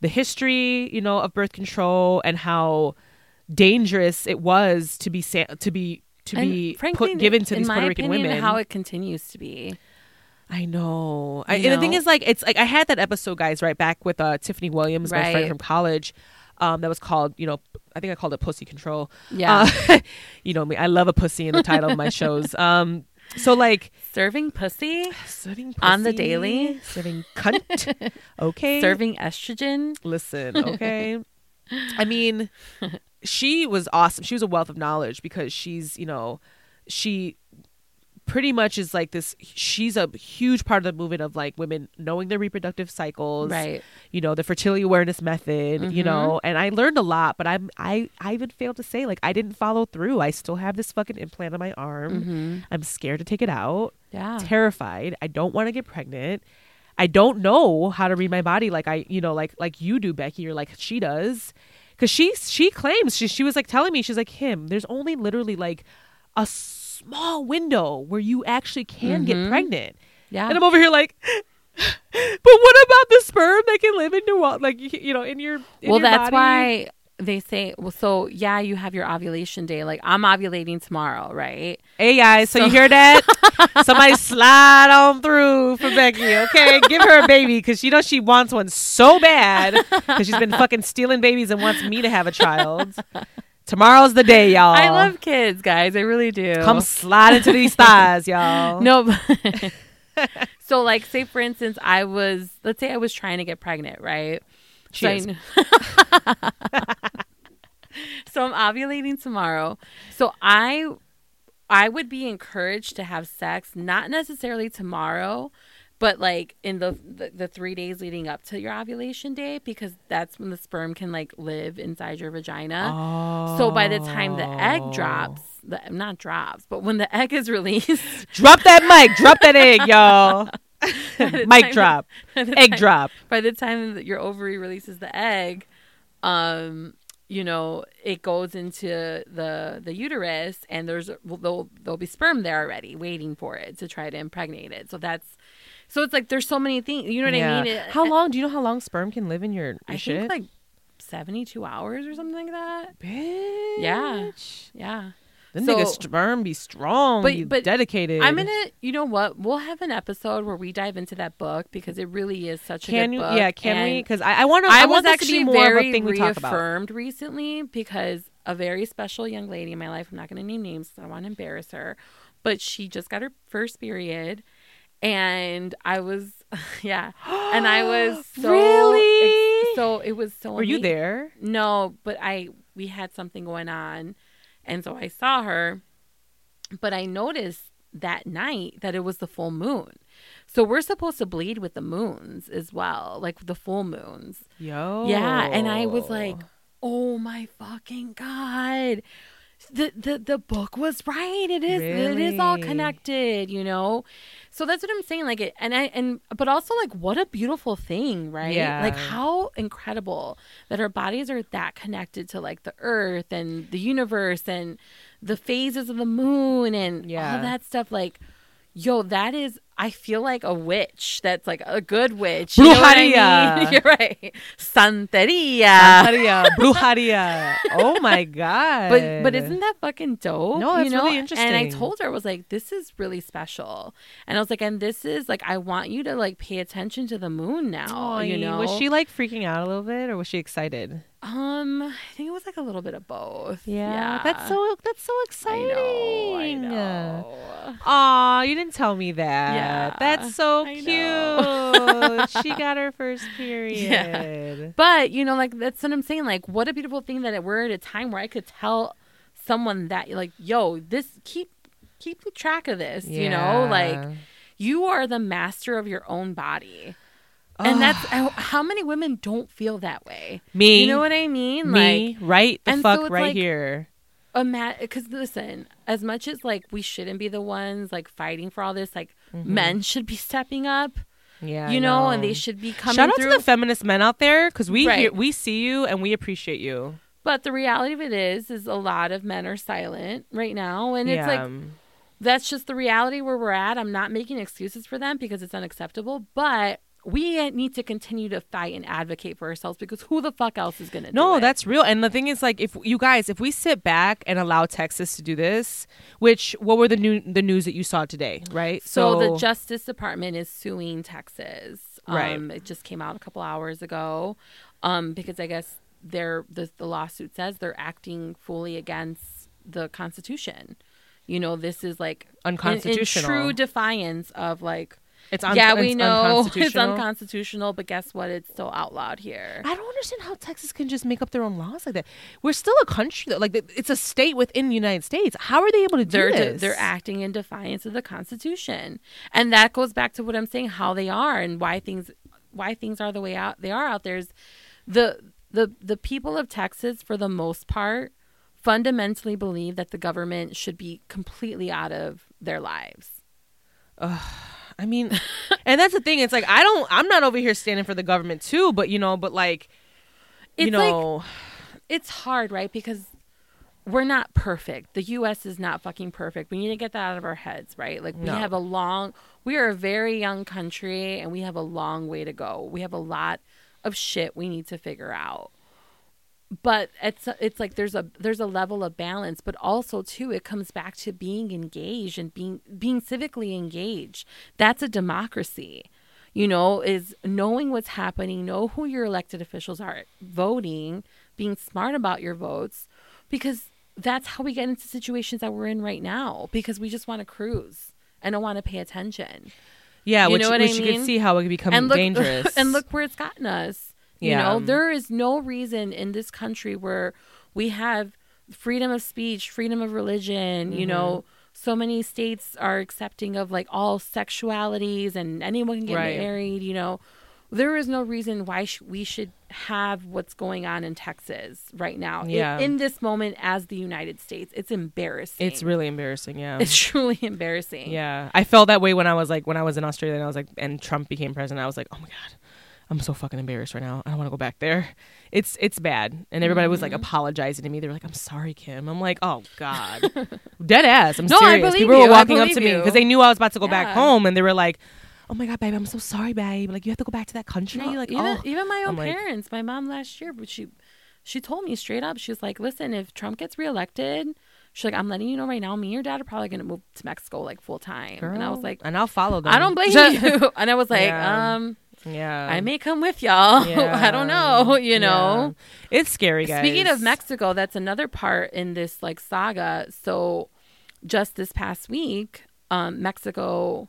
the history, you know, of birth control and how dangerous it was to be sa- to be to And be frankly, put given to these Puerto Rican opinion, women. how it continues to be. I know. I, and the thing is, like, it's like I had that episode, guys, right back with uh, Tiffany Williams, my friend Right. from college. Um, that was called, you know, I think I called it Pussy Control. Yeah. Uh, (laughs) you know me, I love a pussy in the title of my shows. (laughs) Um, so like Serving pussy, serving On the pussy, daily? serving cunt. (laughs) Okay, serving estrogen. listen okay i mean she was awesome she was a wealth of knowledge because she's you know she pretty much is like this she's a huge part of the movement of like women knowing their reproductive cycles Right. you know the fertility awareness method you mm-hmm. know and i learned a lot but i'm i i even failed to say like i didn't follow through i still have this fucking implant on my arm mm-hmm. i'm scared to take it out Yeah. terrified. I don't want to get pregnant. I don't know how to read my body like I, you know, like like you do, Becky, or like she does. Cause she she claims she she was like telling me she's like him. There's only literally like a small window where you actually can get mm-hmm. pregnant. Yeah. And I'm over here like, (laughs) but what about the sperm that can live in your like you you know in your in well, your that's body? why they say. Well, so yeah, you have your ovulation day. Like I'm ovulating tomorrow, right? Hey guys, so, you hear that? (laughs) Somebody slide on through for Becky, okay? Give her a baby because she knows she wants one so bad because she's been fucking stealing babies and wants me to have a child. Tomorrow's the day, y'all. I love kids, guys. I really do. Come slide into these thighs, y'all. (laughs) No. (laughs) so, like, say for instance, I was, let's say I was trying to get pregnant, right? So, I (laughs) so I'm ovulating tomorrow. So I, I would be encouraged to have sex, not necessarily tomorrow, but like in the, the the three days leading up to your ovulation day, because that's when the sperm can like live inside your vagina. oh. So by the time the egg drops, the not drops, but when the (laughs) egg is released, Drop that mic. Drop that egg, (laughs) y'all. (laughs) mic time- drop. Egg time- drop. By the time that your ovary releases the egg, um, you know, it goes into the the uterus, and there's well, there'll there'll be sperm there already waiting for it to try to impregnate it. So that's so it's like there's so many things. You know what Yeah. I mean? It- How long? Do you know how long sperm can live in your, your I shit? think like seventy two hours or something like that. Bitch. Yeah. Yeah. Them So- niggas sperm be strong, But- be but dedicated. I'm gonna, you know what? We'll have an episode where we dive into that book because it really is such a Can good you? Yeah, can we? Because I, I want to. I, I, was want this to actually be more very of a thing we talk about. reaffirmed recently because a very special young lady in my life, I'm not going to name names, I don't want to embarrass her, but she just got her first period. And I was, (laughs) yeah. And I was (gasps) so. Really? ex- So it was so. Were you there? No, but I, we had something going on. And so I saw her, but I noticed that night that it was the full moon. So we're supposed to bleed with the moons as well, like the full moons. Yo. Yeah, and I was like, "Oh my fucking god." The, the the book was right. It is it is all connected, you know. So that's what I'm saying. Like it, and I and but also like what a beautiful thing, right? Yeah. Like how incredible that our bodies are that connected to like the earth and the universe and the phases of the moon and Yeah. all that stuff. Like, yo, that is. I feel like a witch. That's like a good witch. You know what I mean? (laughs) You're right. Santeria. Santeria, brujeria. Oh my god. (laughs) But but isn't that fucking dope? No, you it's know? really interesting. And I told her I was like, this is really special, and I was like, and this is like, I want you to like pay attention to the moon now. Aw, you know, was she like freaking out a little bit, or was she excited? Um, I think it was like a little bit of both. Yeah, that's so that's so I exciting. know. I know. Aw, you didn't tell me that. Yeah, that's so cute. she got her first (laughs) period. But you know, like that's what I'm saying. Like, what a beautiful thing that we're at a time where I could tell someone that, like, yo, this keep keep track of this. You know, like you are the master of your own body. And that's how many women don't feel that way. me. You know what I mean? me, Like, right the so fuck it's right like- here. because listen, as much as like we shouldn't be the ones like fighting for all this, like Mm-hmm. men should be stepping up. Yeah, you know, and they should be coming Shout out through. to the feminist men out there because we Right. hear, we see you and we appreciate you. but the reality of it is, is a lot of men are silent right now, and it's like um, that's just the reality where we're at. I'm not making excuses for them because it's unacceptable, but we need to continue to fight and advocate for ourselves because who the fuck else is gonna do No, that's real. And the thing is, like, if you guys, if we sit back and allow Texas to do this, which what were the new the news that you saw today, right? So, the Justice Department is suing Texas. Right. Um, it just came out a couple hours ago, um, because I guess they're the the lawsuit says they're acting fully against the Constitution. You know, this is like in- Unconstitutional. in, true defiance of like. It's un- yeah, we it's know (laughs) it's unconstitutional. unconstitutional, but guess what? It's still outlawed here. I don't understand how Texas can just make up their own laws like that. We're still a country, though. Like it's a state within the United States. How are they able to do they're this? they're acting in defiance of the Constitution, and that goes back to what I'm saying: how they are and why things why things are the way out they are out there. Is the the the people of Texas, for the most part, fundamentally believe that the government should be completely out of their lives. I mean, and that's the thing. It's like I don't. I'm not over here standing for the government too, but you know, but like, you It's like- know, It's hard, right? Because we're not perfect. The U.S. is not fucking perfect. We need to get that out of our heads, right? Like we No. have a long. We are a very young country, and we have a long way to go. We have a lot of shit we need to figure out. But it's it's like there's a there's a level of balance, but also too it comes back to being engaged and being being civically engaged. That's a democracy. You know, is knowing what's happening, know who your elected officials are, voting, being smart about your votes, because that's how we get into situations that we're in right now. Because we just want to cruise and don't want to pay attention. yeah, you which, know what which I you can see how it can become and look, dangerous. (laughs) and look where it's gotten us. You Yeah. know, there is no reason in this country where we have freedom of speech, freedom of religion, you know, Mm-hmm. so many states are accepting of like all sexualities and anyone can get Right. married, you know. There is no reason why sh- we should have what's going on in Texas right now. Yeah. in this moment as the United States. It's embarrassing. it's really embarrassing. Yeah, it's (laughs) truly embarrassing. Yeah, I felt that way when I was like when I was in Australia and I was like and Trump became president. I was like, oh my god, I'm so fucking embarrassed right now. I don't want to go back there. It's it's bad, and everybody was like Mm-hmm. apologizing to me. They were like, I'm sorry, Kim. I'm like, oh god, (laughs) dead ass. I'm No, I serious. believe People you. were walking up to me because they knew I was about to go back home, and they were like. Oh my god, babe! I'm so sorry, babe. Like you have to go back to that country. No, like even oh, even my own I'm like- parents, my mom last year, but she she told me straight up, she was like, "Listen, if Trump gets reelected, she's like, I'm letting you know right now, me and your dad are probably gonna move to Mexico like full time." and I was like, and I'll follow them. "I don't blame (laughs) you," (laughs) and I was like, Yeah. "Um, Yeah, I may come with y'all. (laughs) I don't know, you know." Yeah. It's scary, guys. Speaking of Mexico, that's another part in this like saga. So, just this past week, um, Mexico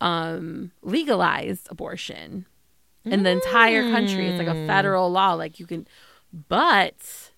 um, legalized abortion in the entire country. It's like a federal law. Like you can, but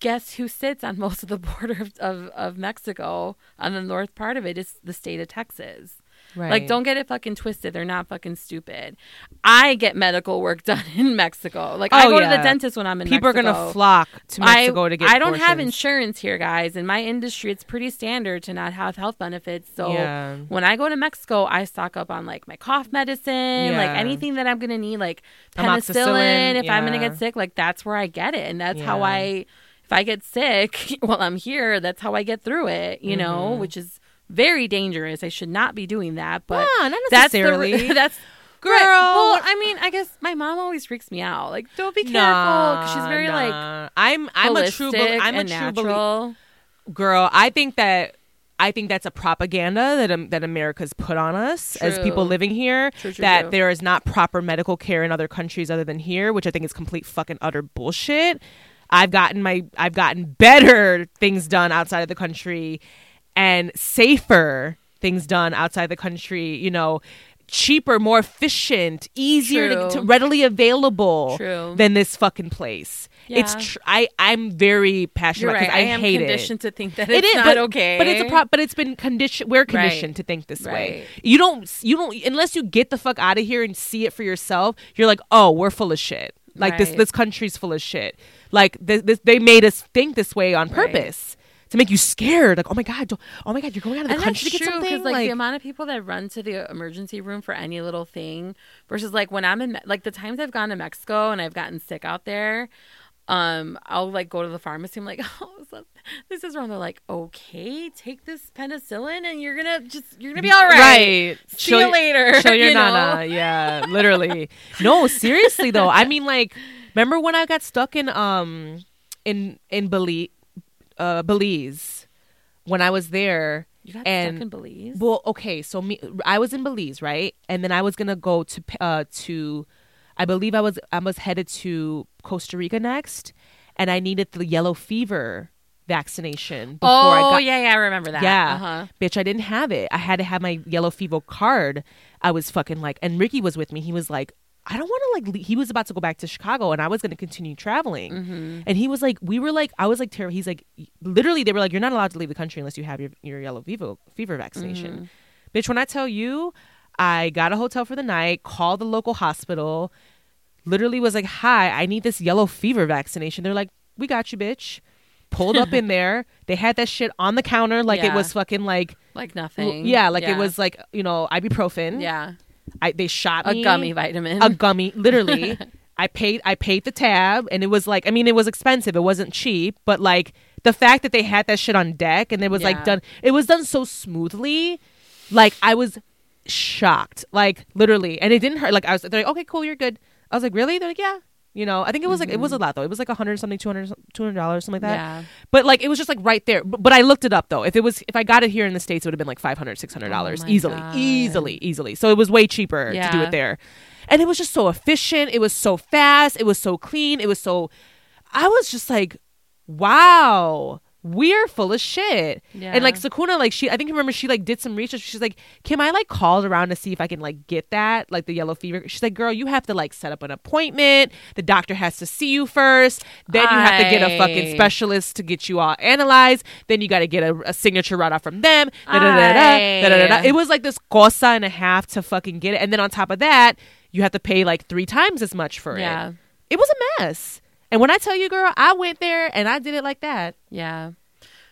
guess who sits on (laughs) most of the border of, of, of Mexico on the north part of it is the state of Texas. Right. Like, don't get it fucking twisted. They're not fucking stupid. I get medical work (laughs) done in Mexico. Like, I Oh, go to the dentist when I'm in people Mexico. are gonna flock to Mexico I, to get. I don't have insurance here, guys. In my industry, it's pretty standard to not have health benefits. So Yeah. when I go to Mexico, I stock up on like my cough medicine, like anything that I'm gonna need, like penicillin. If I'm gonna get sick, like that's where I get it, and that's how I. If I get sick (laughs) while I'm here, that's how I get through it. You know, Mm-hmm. which is very dangerous. I should not be doing that, but Nah, not that's the necessarily. (laughs) that's Girl. Right. Well, I mean, I guess my mom always freaks me out. Like, don't be careful because she's very like like I'm I'm a true bel- I'm a true believer. girl. I think that I think that's a propaganda that um, that America's put on us as people living here. True, true, that true. there is not proper medical care in other countries other than here, which I think is complete fucking utter bullshit. I've gotten my I've gotten better things done outside of the country and safer things done outside the country. You know. Cheaper, more efficient, easier to, to readily available True. than this fucking place. It's Yeah. tr- I I'm very passionate about right. it I, I, am hate conditioned it. to think that It it's is, not but, okay. But it's a pro- but it's been conditioned. We're conditioned to think this way. You don't. You don't unless you get the fuck out of here and see it for yourself. You're like, oh, we're full of shit. Like this. Right. This country's full of shit. Like this, this. They made us think this way on Right. purpose to make you scared. Like, oh my god, oh my god, you're going out of the and country that's to get true something. like, the amount of people that run to the emergency room for any little thing versus like when I'm in like the times I've gone to Mexico and I've gotten sick out there. um, I'll like go to the pharmacy. I'm like, (laughs) oh, this is wrong. They're like, okay, take this penicillin, and you're gonna just you're gonna be all right. Right. See Show you later. Show your (laughs) you know? nana. Yeah, literally. No, seriously though. I mean, like, remember when I got stuck in um in in Belize, uh, Belize when I was there. You got and stuck in Belize. Well, okay, so me, I was in Belize, right, and then I was gonna go to uh to, I believe I was I was headed to Costa Rica next, and I needed the yellow fever vaccination before I go. oh got yeah, yeah, I remember that. yeah. Uh-huh. Bitch, I didn't have it. I had to have my yellow fever card. I was fucking like, and Ricky was with me. He was like, I don't want to like, le- he was about to go back to Chicago and I was going to continue traveling. Mm-hmm. And he was like, we were like, I was like, terrible. He's like, literally, they were like, you're not allowed to leave the country unless you have your, your yellow fever, fever vaccination. Mm-hmm. Bitch, when I tell you, I got a hotel for the night, called the local hospital, literally was like, hi, I need this yellow fever vaccination. They're like, we got you, bitch. Pulled up in (laughs) there. They had that shit on the counter like it was fucking like Like nothing. yeah, like it was like you know ibuprofen. Yeah, I, they shot a me gummy vitamin. a gummy. Literally, (laughs) I paid I paid the tab, and it was like I mean it was expensive. It wasn't cheap, but like the fact that they had that shit on deck and it was Yeah. like done. It was done so smoothly, like I was shocked, like literally, and it didn't hurt. Like I was, they're like, okay, cool, you're good. I was like, really? They're like, yeah. You know, I think it was like it was a mm-hmm. lot though. It was like a hundred something, two hundred, two hundred dollars, something like that. Yeah. But like it was just like right there. But, but I looked it up though. If it was if I got it here in the states, it would have been like 500 600 dollars my easily, God. easily, easily. So it was way cheaper to do it there, and it was just so efficient. It was so fast. It was so clean. It was so. I was just like, wow. We're full of shit. And like Sakuna, like she I think you remember she like did some research. She's like, Kim, I like called around to see if I can like get that, like the yellow fever. She's like, girl, you have to like set up an appointment. The doctor has to see you first. Then you have to get a fucking specialist to get you all analyzed. Then you got to get a, a signature right off from them. Da, da, da. It was like this cosa and a half to fucking get it. And then on top of that, you have to pay like three times as much for Yeah. it. It was a mess. And when I tell you, girl, I went there and I did it like that. Yeah.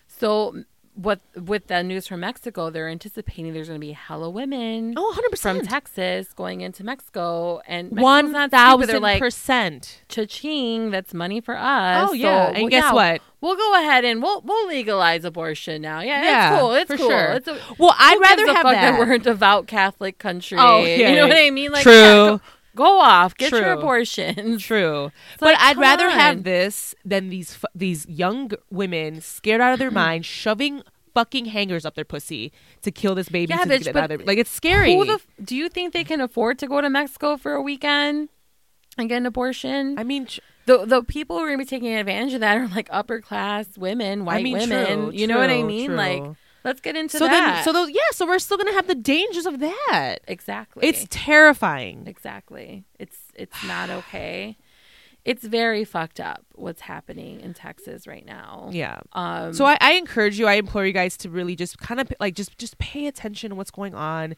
So what with the news from Mexico, they're anticipating there's going to be hella women Oh, 100%. from Texas going into Mexico, and Mexico's One not stupid. They're thousand like, percent. cha-ching, that's money for us. Oh, yeah. So, And well, guess yeah, what? We'll go ahead and we'll we'll legalize abortion now. Yeah, Yeah, it's cool. It's cool. sure. It's a, Well, I'd rather have fuck that. we're a devout Catholic country. Oh, yeah. (laughs) You know what I mean? Like, True. Go, off, get your True. abortions. (laughs) True, but like, I'd rather on. have this than these fu- these young women scared out of their (clears throat) mind, shoving fucking hangers up their pussy to kill this baby. Yeah, to bitch, get but out of their, like it's scary. Who the f- do you think they can afford to go to Mexico for a weekend and get an abortion? I mean, tr- the the people who are gonna be taking advantage of that are like upper class women, white mean, women. true, you know what I mean? true. Like, let's get into so that. then, so those, yeah, so we're still gonna have the dangers of that. exactly, It's terrifying. exactly. It's it's not okay. It's very fucked up what's happening in Texas right now. Yeah. Um. So I, I encourage you, I implore you guys to really just kind of like just just pay attention to what's going on.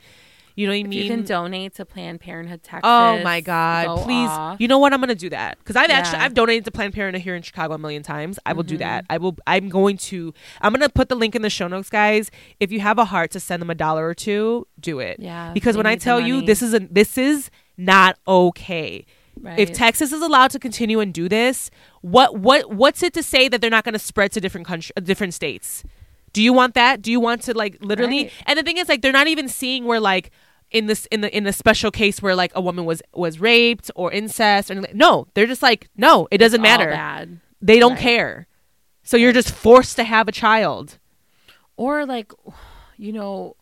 You know what I mean? you can donate to Planned Parenthood Texas. Oh my God! go Please, off. you know what? I'm gonna do that because I've actually I've donated to Planned Parenthood here in Chicago a million times. I will do that. Mm-hmm. I will. I'm going to. I'm gonna put the link in the show notes, guys. If you have a heart to send them a dollar or two, do it. Yeah, Because when I tell you this is a this is not okay. Right. If Texas is allowed to continue and do this, what what what's it to say that they're not going to spread to different country, uh, different states? Do you want that? Do you want to like literally? Right. And the thing is, like, they're not even seeing where like in this in the in a special case where like a woman was was raped or incest or no, they're just like no, it doesn't matter. They don't Right. care. So you're just forced to have a child. or like you know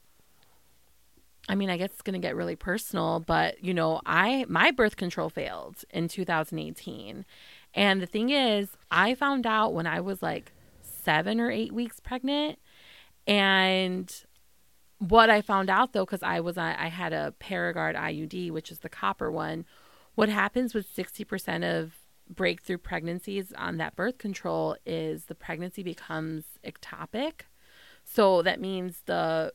i mean i guess it's going to get really personal but you know i my birth control failed in 2018 and the thing is i found out when i was like seven or eight weeks pregnant and what i found out though because i was i had a paragard iud which is the copper one what happens with 60% of breakthrough pregnancies on that birth control is the pregnancy becomes ectopic so that means the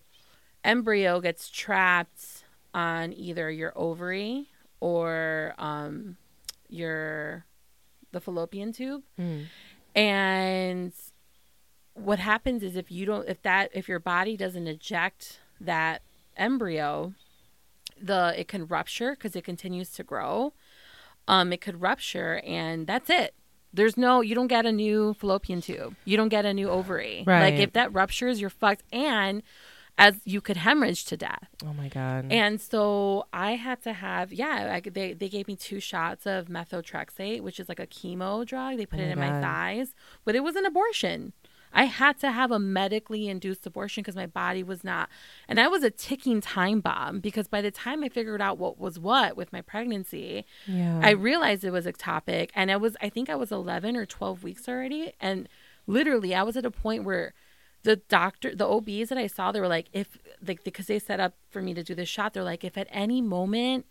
embryo gets trapped on either your ovary or um, your the fallopian tube. And what happens is if you don't if that if your body doesn't eject that embryo, the it can rupture because it continues to grow. Um, it could rupture and that's it. There's no, you don't get a new fallopian tube. You don't get a new ovary. Right. like if that ruptures, you're fucked. And as you could hemorrhage to death. Oh my god. And so I had to have, yeah, I, they, they gave me two shots of methotrexate, which is like a chemo drug. They put Oh it in my thighs, but it was an abortion. I had to have a medically induced abortion because my body was not, and I was a ticking time bomb because by the time I figured out what was what with my pregnancy, yeah. I realized it was ectopic, and I was I think I was 11 or 12 weeks already, and literally I was at a point where the doctor, the OBs that I saw, they were like, if like because they set up for me to do this shot, they're like, if at any moment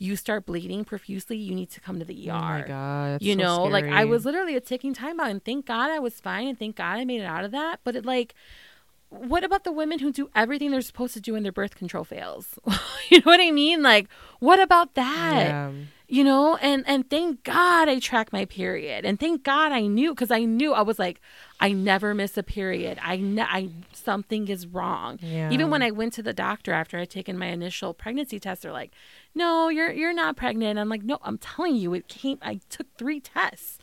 you start bleeding profusely, you need to come to the ER. oh my god. you so know, like I was literally a ticking time bomb, and thank God I was fine, and thank God I made it out of that. But it like. What about the women who do everything they're supposed to do and their birth control fails? (laughs) you know what I mean? Like, what about that? Yeah. You know and and thank god i tracked my period and thank god i knew because i knew i was like i never miss a period i ne- i something is wrong Yeah. even when i went to the doctor after i'd taken my initial pregnancy test they're like no you're you're not pregnant i'm like no i'm telling you it came i took three tests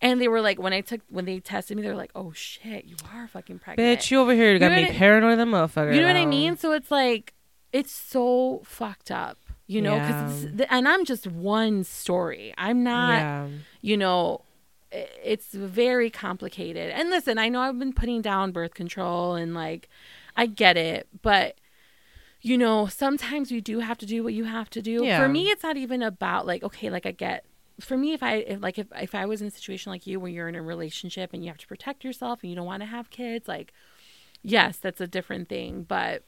and they were like when i took when they tested me they were like oh shit you are fucking pregnant Bitch, you over here got know me I- paranoid, the motherfucker. you know what I mean? So it's like it's so fucked up, you know, because Yeah. and I'm just one story. I'm not, Yeah. you know, it's very complicated. And listen, I know I've been putting down birth control and like I get it, but you know, sometimes you do have to do what you have to do. Yeah. For me, it's not even about like okay, like I get for me if I if like if if I was in a situation like you where you're in a relationship and you have to protect yourself and you don't want to have kids, like yes, that's a different thing, but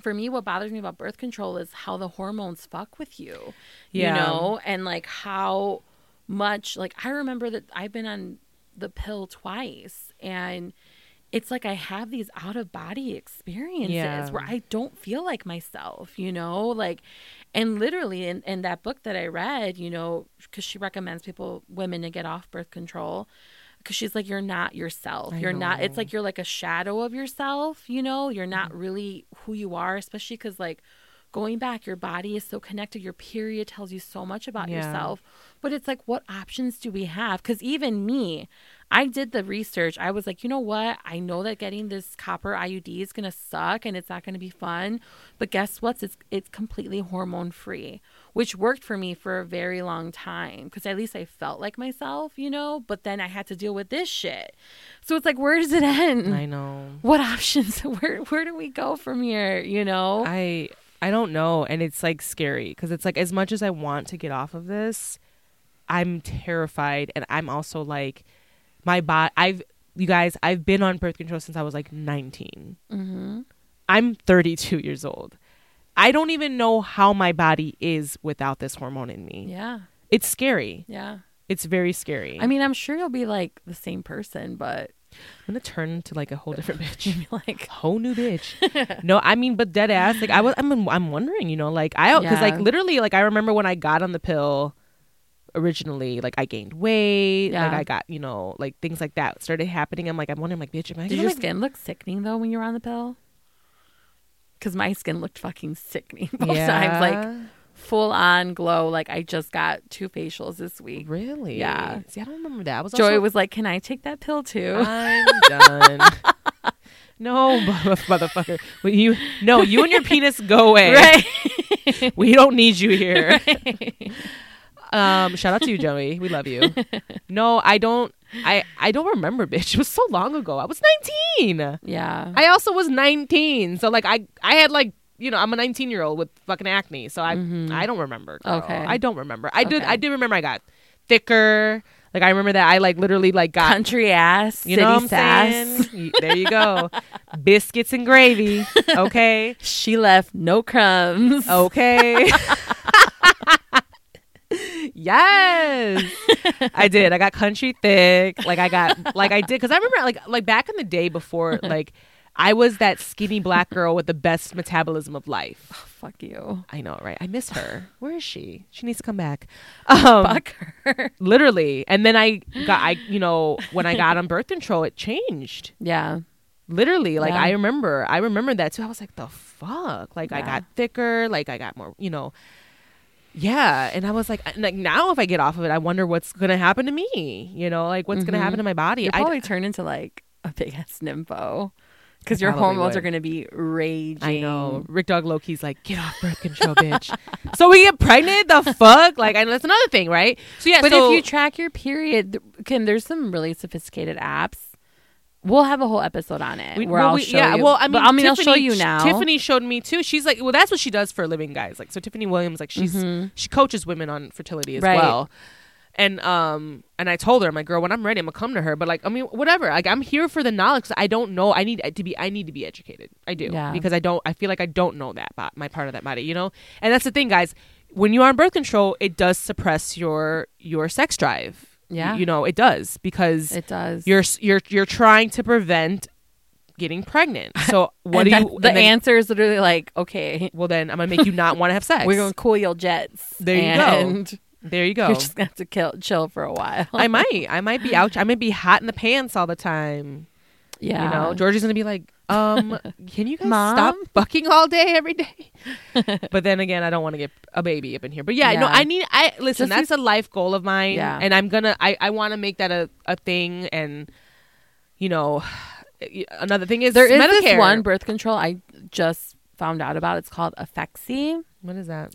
for me what bothers me about birth control is how the hormones fuck with you. Yeah. You know, and like how much like I remember that I've been on the pill twice and it's like I have these out of body experiences Yeah. where I don't feel like myself, you know, like, and literally in, in that book that I read, you know, because she recommends people, women to get off birth control because she's like, you're not yourself. I you're not, it's like you're like a shadow of yourself, you know, you're not mm. really who you are, especially because like going back, your body is so connected. Your period tells you so much about Yeah. yourself. But it's like, what options do we have? Because even me, I did the research. I was like, you know what? I know that getting this copper IUD is going to suck and it's not going to be fun. But guess what? It's, it's completely hormone free, which worked for me for a very long time because at least I felt like myself, you know? But then I had to deal with this shit. So it's like, where does it end? I know. What options? (laughs) Where, where do we go from here? You know? I I don't know, and it's like scary because it's like as much as I want to get off of this, I'm terrified, and I'm also like, my body. I've you guys, I've been on birth control since I was like 19. mm-hmm. I'm 32 years old. I don't even know how my body is without this hormone in me. Yeah. It's scary. Yeah. It's very scary. I mean, I'm sure you'll be like the same person, but I'm gonna turn into like a whole different (laughs) bitch. like, whole new bitch. (laughs) no, I mean, but dead ass. Like I was, I'm, I'm wondering, you know, like I, because like literally, like I remember when I got on the pill originally, like I gained weight, like I got, you know, like things like that started happening. I'm like, I'm wondering, like, bitch, am I? did your like, skin look sickening though when you were on the pill? Because my skin looked fucking sickening (laughs) both times, like full on glow. Like I just got two facials this week. really? Yeah. See, I don't remember that. I was Joy also, was like, "Can I take that pill too?" I'm (laughs) done. no, (laughs) motherfucker. You no, you and your penis go away. right? We don't need you here. Um, shout out to you, Joey. We love you. (laughs) No, I don't. I I don't remember, bitch. It was so long ago. I was 19. yeah. I also was 19. So like I I had like you know I'm a 19 year old with fucking acne. So I I don't remember. girl. Okay. I don't remember. I did Okay. I did remember I got thicker. Like I remember that I like literally like got Country ass, you city know what I'm sass. (laughs) saying? There you go. Biscuits and gravy. (laughs) Okay. She left no crumbs. Okay. Yes. (laughs) I did. I got country thick. Like I got like I did cuz I remember like like back in the day before (laughs) like I was that skinny black girl with the best metabolism of life. Fuck you. I know, right? I miss her. Where is she? She needs to come back. Um, Fuck her. (laughs) literally. And then I got I you know, when I got on birth control it changed. Yeah. Literally, like Yeah. I remember, I remember that too. I was like, the fuck? Like I got thicker, like I got more, you know. Yeah, and I was like, like now if I get off of it, I wonder what's gonna happen to me. You know, like what's gonna happen mm-hmm. to my body. I, probably turn into like a big ass nympho because your hormones would. are going to be raging. I know. Rick Dog Loki's like, get off birth control, bitch. (laughs) so we get pregnant. The fuck? Like, I know that's another thing, right? So yeah, But so, if you track your period, can there's some really sophisticated apps. We'll have a whole episode on it We- where well, I'll we- show yeah, you. well, I mean, But, I mean, I'll show Tiffany- you now. Tiffany showed me too. She's like, well, that's what she does for a living, guys. Like, so Tiffany Williams, like, she's she coaches women on fertility as Mm-hmm. Right. well. And um, and I told her, I'm like, girl, when I'm ready, I'm gonna come to her. But like, I mean, whatever. Like, I'm here for the knowledge. 'cause I don't know. I need to be. I need to be educated. I do Yeah. because I don't. I feel like I don't know that bo- my part of that body. You know. And that's the thing, guys. When you are on birth control, it does suppress your your sex drive. Yeah. You know, it does because it does. you're you're you're trying to prevent getting pregnant. So (laughs) what do you? The then- answer is literally like, okay, Well, then I'm gonna make you not want to have sex. we're going to cool your jets. There you go. There you go. You're just to have to kill, chill for a while. I might. I might be out. I might be hot in the pants all the time. Yeah. You know, Georgie's gonna be like, um, (laughs) can you guys Mom? stop fucking all day every day? (laughs) but then again, I don't want to get a baby up in here. But yeah, no, I need. I listen. Just that's a life goal of mine. Yeah. and I'm gonna. I I want to make that a a thing. And you know, (sighs) another thing is There is Medicare. this one birth control I just found out about. It's called Phexxi. What is that?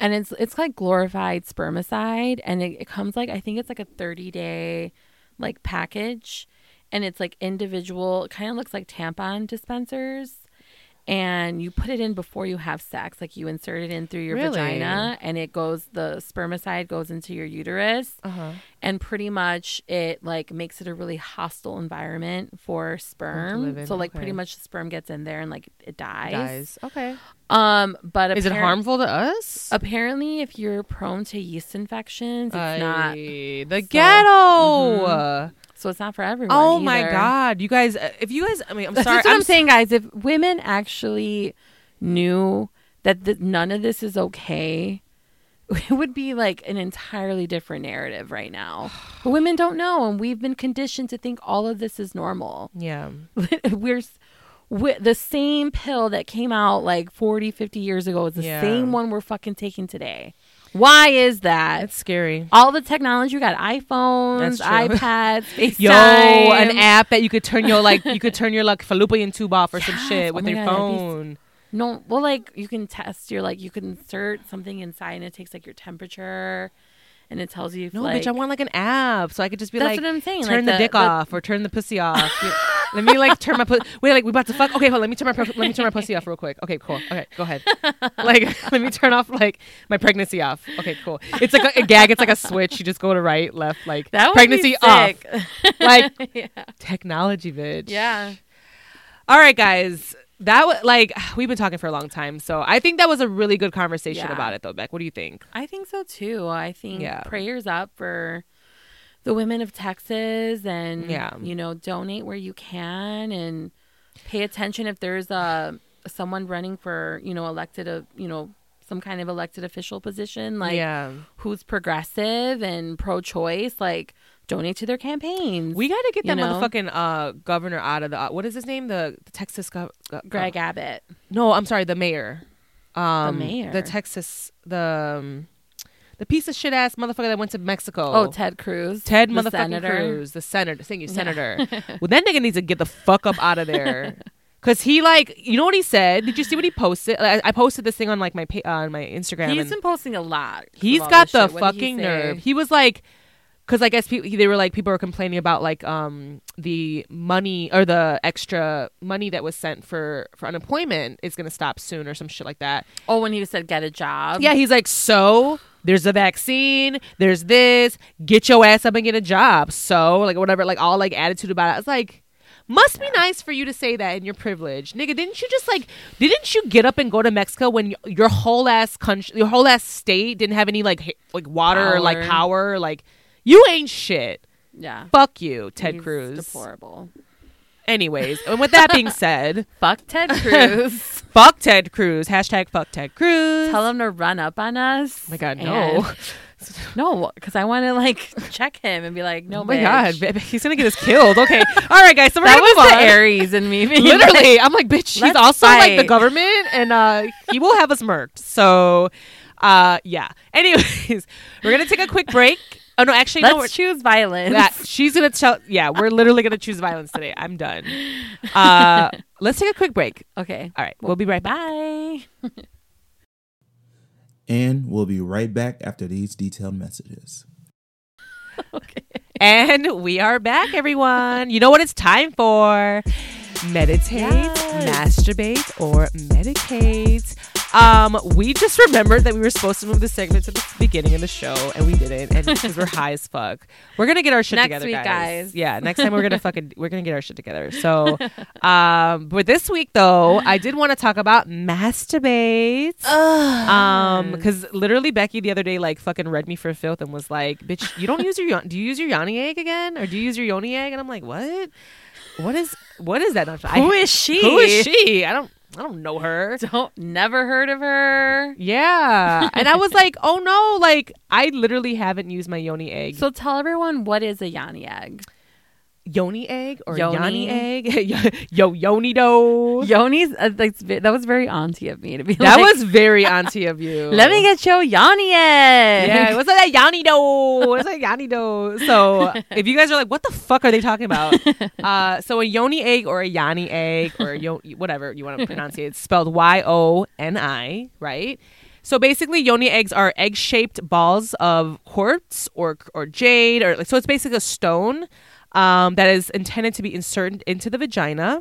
and it's it's like glorified spermicide and it, it comes like i think it's like a 30 day like package and it's like individual it kind of looks like tampon dispensers and you put it in before you have sex like you insert it in through your Really? vagina and it goes the spermicide goes into your uterus Uh huh. and pretty much it like makes it a really hostile environment for sperm so like okay. pretty much the sperm gets in there and like it dies, Guys, okay. um but Is it harmful to us? Apparently, if you're prone to yeast infections, it's not. The So- ghetto. So it's not for everyone. Oh my god, you guys! uh, If you guys, I mean, I'm That's sorry. what I'm, I'm saying, guys. If women actually knew that th- none of this is okay, (laughs) it would be like an entirely different narrative right now. (sighs) But women don't know, and we've been conditioned to think all of this is normal. Yeah. (laughs) We're we the same pill that came out like 40, 50 years ago is the Yeah. same one we're fucking taking today. Why is that? It's scary. all the technology. You got iPhones, iPads, FaceTime. (laughs) Yo, an app that you could turn your like you could turn your like fallopian tube off or some shit Oh with your God, be phone. No, well, like you can test your like you can insert something inside and it takes like your temperature, and it tells you. If, No, like, bitch, I want like an app so I could just be That's like, what I'm saying, turn like the, the- dick the- off or turn the pussy off. (laughs) Let me like turn my pussy. Wait, like we about to fuck. Okay, hold. on, Let me turn my let me turn my pussy off real quick. Okay, cool. Okay, go ahead. (laughs) like (laughs) let me turn off like my pregnancy off. Okay, cool. It's like a, a gag. It's like a switch. You just go to right, left, like that pregnancy off. Like yeah. technology, bitch. yeah. All right, guys. That was like (sighs) we've been talking for a long time, so I think that was a really good conversation Yeah. about it, though. Beck, what do you think? I think so too. I think Yeah. prayers up for the women of Texas and Yeah. you know, donate where you can and pay attention if there's a someone running for, you know, elected a, you know, some kind of elected official position like yeah, who's progressive and pro-choice, like donate to their campaigns. we got to get You that know? motherfucking uh governor out of the uh, what is his name? The, the Texas gov- go- Greg Abbott. No, I'm sorry, the mayor. Um, mayor? the Texas, the um, the piece of shit ass motherfucker that went to Mexico. Oh, Ted Cruz. Ted the motherfucking senator. Cruz, the senator. Thank you, senator. (laughs) well, that nigga needs to get the fuck up out of there. (laughs) Cause he like, you know what he said? Did you see what he posted? I, I posted this thing on like my uh, on my Instagram. He's been posting a lot. He's got the shit. Fucking nerve. He was like, because I guess people, they were like people were complaining about like um the money or the extra money that was sent for for unemployment is gonna stop soon or some shit like that. Oh, when he said get a job. Yeah, he's like, so there's a vaccine, there's this, get your ass up and get a job. So, like, whatever, like, all like attitude about it. I was like, must be nice for you to say that in your privilege. Nigga, didn't you just like, didn't you get up and go to Mexico when y- your whole ass country, your whole ass state didn't have any like, like water or like Power. power? Like, you ain't shit. Yeah. Fuck you, Ted He's Cruz. Deplorable. Anyways, and with that being said, (laughs) Fuck Ted (laughs) Cruz. fuck Ted Cruz. Hashtag fuck Ted Cruz. Tell him to run up on us. Oh my God, no. (laughs) No, because I want to like check him and be like, no, Oh my bitch. god, he's gonna get us killed. Okay, all right, guys. So we're That gonna was move the on. Aries and me. being like, Literally, I'm like, bitch. He's also like the government, and uh, he will have us murked. So, Uh, yeah. Anyways, we're gonna take a quick break. Oh no, actually, no. We're, Let's choose violence. that she's gonna tell. Yeah, we're literally gonna choose violence today. I'm done. Uh, (laughs) let's take a quick break. okay. All right, we'll be right back. (laughs) And we'll be right back after these detailed messages. (laughs) okay. And we are back, everyone. You know what it's time for? Meditate, Yes. masturbate, or medicate. Um, we just remembered that we were supposed to move the segment to the beginning of the show, and we didn't, and (laughs) because we're high as fuck. We're gonna get our shit Next together, week, guys. guys. Yeah, next time we're gonna (laughs) fucking we're gonna get our shit together. So, um, but this week though, I did want to talk about masturbate. Um, because literally Becky the other day like fucking read me for filth and was like, "Bitch, you don't use your do you use your yoni egg again, or do you use your yoni egg?" And I'm like, "What? What is what is that?" Who is she? Who is she? I don't I don't know her. (laughs) Don't never heard of her. Yeah, and I was like, "Oh no!" Like I literally haven't used my yoni egg. So tell everyone what is a yoni egg. Yoni egg or Yoni. yoni egg? (laughs) Yo yoni dough. Yoni's uh, that was very auntie of me to be That like, was very auntie of (laughs) you. Let me get your yoni egg. Yeah, what's that yanni dough? What's that (laughs) yanni dough? So if you guys are like, what the fuck are they talking about? Uh, so a yoni egg or a yanni egg or yo- whatever you want to pronounce it, it's spelled Y O N I, right? So basically, yoni eggs are egg-shaped balls of quartz or or jade, or so it's basically a stone um, that is intended to be inserted into the vagina.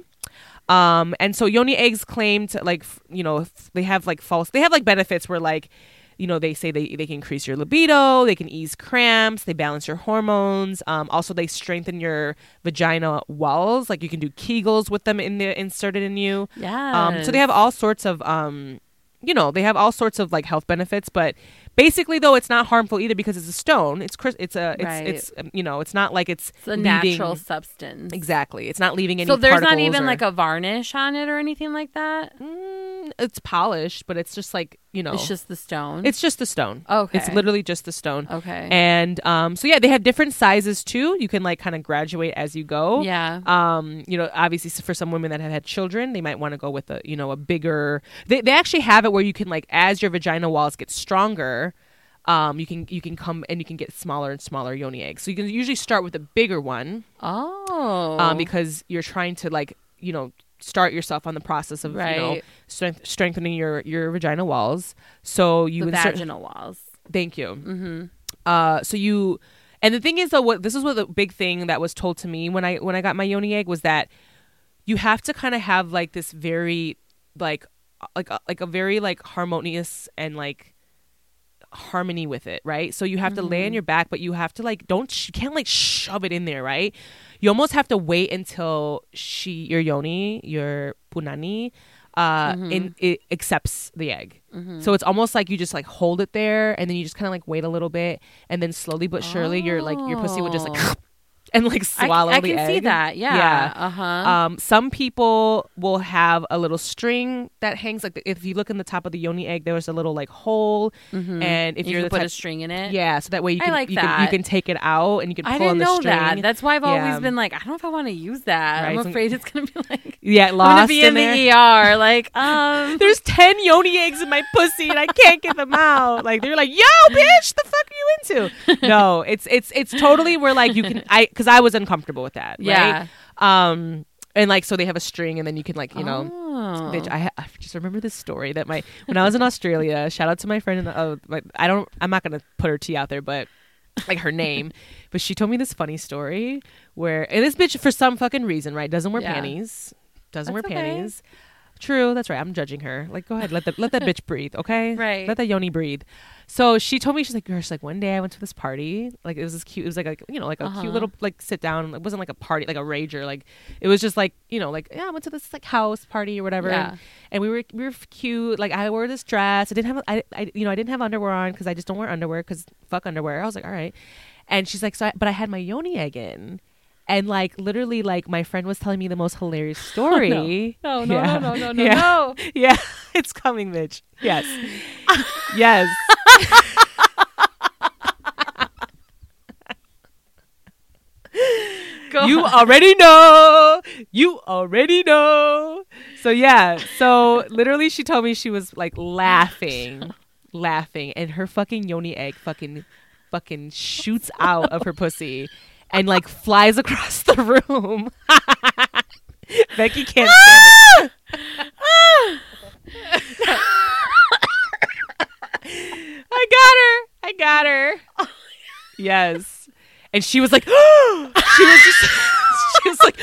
Um, and so yoni eggs claim to like, f- you know, f- they have like false, they have like benefits where like, you know, they say they, they can increase your libido, they can ease cramps, they balance your hormones. Um, also they strengthen your vagina walls. Like you can do Kegels with them in the inserted in you. Yeah. Um, so they have all sorts of, um, you know, they have all sorts of like health benefits, but basically though it's not harmful either because it's a stone. It's it's a it's Right. it's um, you know it's not like it's It's a leaving- natural substance. Exactly, it's not leaving any. So there's not even or- like a varnish on it or anything like that. Mm, it's polished, but it's just like you know, It's just the stone. it's just the stone. Okay. it's literally just the stone. okay. And um, so yeah, they have different sizes too. You can like kind of graduate as you go. yeah. Um, you know, obviously for some women that have had children, they might want to go with a you know a bigger. They they actually have it where you can like as your vagina walls get stronger. Um, you can you can come and you can get smaller and smaller yoni eggs. So you can usually start with a bigger one, oh. um, because you're trying to like you know start yourself on the process of you know Right. strength, strengthening your your vagina walls. So you the insert- vaginal walls. Thank you. Mm-hmm. Uh, so you, and the thing is though, what this is what the big thing that was told to me when I when I got my yoni egg was that you have to kind of have like this very like like a, like a very like harmonious and like harmony with it, right? So you have to lay on mm-hmm. your back, but you have to like don't sh- you can't like shove it in there, right? You almost have to wait until she your yoni your punani uh mm-hmm. in it accepts the egg. Mm-hmm. So it's almost like you just like hold it there and then you just kind of like wait a little bit and then slowly but surely your like your pussy would just like Oh. And like I, swallow I the can see that. Yeah. Yeah. Uh huh. Um, some people will have a little string that hangs like if you look in the top of the yoni egg, there's a little like hole, and if you you're the put type, a string in it. yeah, so that way you can like you can you can take it out and you can pull I on didn't the know string. that. That's why I've Yeah. always been like, I don't know if I want to use that. Right, I'm afraid it's gonna be like (laughs) yeah, lost. I'm gonna be in, there. the ER. Like, (laughs) um, There's ten yoni eggs in my pussy and I can't get them out. Like they're like, yo, bitch, the fuck are you into? (laughs) No, it's it's it's totally where like you can I because I was uncomfortable with that. Yeah. Right? Um, and like so they have a string and then you can like you know. Oh. Bitch, I, ha- I just remember this story that my when I was in Australia. (laughs) Shout out to my friend. In the, oh, my, I don't. I'm not gonna put her tea out there, but like her name. (laughs) but she told me this funny story where and this bitch for some fucking reason, right, doesn't wear Yeah. panties. Doesn't That's wear okay. panties. True, that's right. I'm judging her. Like, go ahead, let the let that bitch breathe, okay? (laughs) Right. Let that yoni breathe. So she told me she's like, girl, she's like, one day I went to this party. Like it was this cute. It was like, like you know, like a Uh-huh. cute little like sit down. It wasn't like a party, like a rager. Like it was just like you know, like yeah, I went to this like house party or whatever. Yeah. And, and we were we were cute. Like I wore this dress. I didn't have I, I you know I didn't have underwear on because I just don't wear underwear because fuck underwear. I was like, all right. And she's like, so I, but I had my yoni egg in. And like literally, like my friend was telling me the most hilarious (laughs) oh, story. No, no, Yeah. no, no, no, no, (laughs) Yeah. no. (laughs) Yeah, it's coming, bitch. Yes. yes. You already know. You already know. So yeah. So literally she told me she was like laughing. laughing, and her fucking yoni egg fucking fucking shoots out of her pussy and like flies across the room. (laughs) Becky can't ah! stand it. Ah! I got her. I got her. Oh yes. And she was like, (gasps) she was just, (laughs) (laughs) she was like,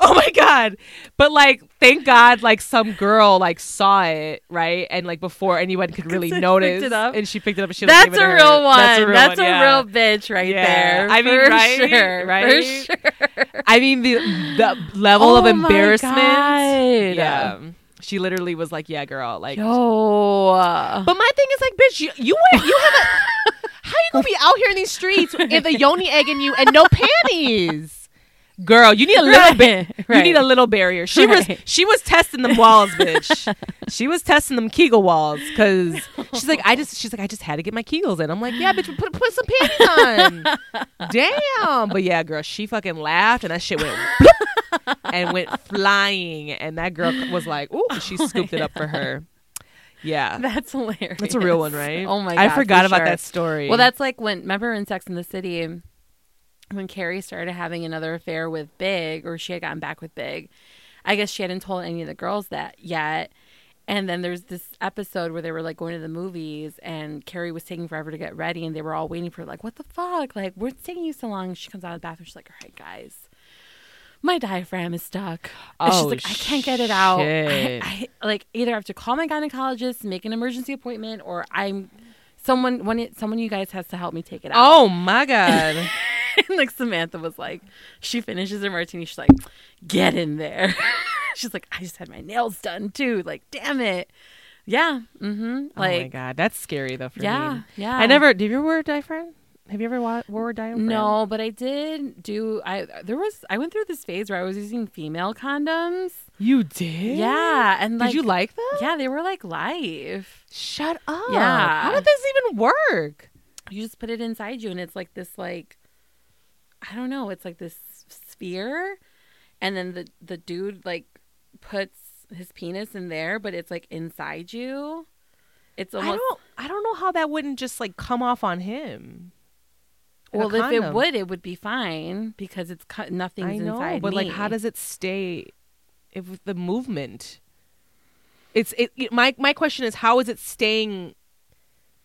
oh my God. But like, thank God, like some girl like saw it, right? And like before anyone could (laughs) really So she picked notice. it up? And she picked it up and she That's a real her. one. That's a real That's one, a yeah. real bitch right Yeah. there. I mean, for right? Sure, Right? For sure. I mean, the, the level of Oh my embarrassment. Yeah. She literally was like, yeah, girl. Like, oh. But my thing is like, bitch, you you, you have a (laughs) how you gonna be out here in these streets with a yoni egg in you and no panties? Girl, you need a little bit. Right, (laughs) You need a little barrier. She was she was testing them walls, bitch. (laughs) she was testing them Kegel walls because she's like, I just she's like, I just had to get my Kegels in. I'm like, yeah, bitch, put put some panties on. (laughs) Damn. But yeah, girl, she fucking laughed and that shit went and went flying. And that girl was like, ooh, she oh scooped it up for her. Yeah. That's hilarious. That's a real one, right? Oh my god. I forgot for about sure. that story. Well, that's like when remember in Sex in the City when Carrie started having another affair with Big, or she had gotten back with Big. I guess she hadn't told any of the girls that yet. And then there's this episode where they were like going to the movies, and Carrie was taking forever to get ready, and they were all waiting for her, like, what the fuck? Like, what's taking you so long? She comes out of the bathroom, she's like, all right, guys, my diaphragm is stuck. And she's Oh, like, I can't get it out. I. I like either have to call my gynecologist, make an emergency appointment, or I'm someone when it someone you guys has to help me take it out. oh my god. (laughs) (laughs) and like Samantha was like, she finishes her martini. She's like, get in there. (laughs) she's like, I just had my nails done too. Like, damn it. Yeah. Mm-hmm. oh my god, that's scary though for yeah, me. yeah. I never. Did you ever wear a diaphragm? Have you ever wa- wore a diaphragm? No, but I did do. I there was. I went through this phase where I was using female condoms. You did. Yeah, and like, Did you like them? Yeah, they were like live. Shut up. Yeah. How did this even work? You just put it inside you, and it's like this, like, I don't know. It's like this sphere, and then the the dude like puts his penis in there, but it's like inside you. It's I don't. I don't know how that wouldn't just like come off on him. Well. If it would, it would be fine because it's cut. Nothing's I know, inside but like, how does it stay? If the movement, it's it, it- My my question is, how is it staying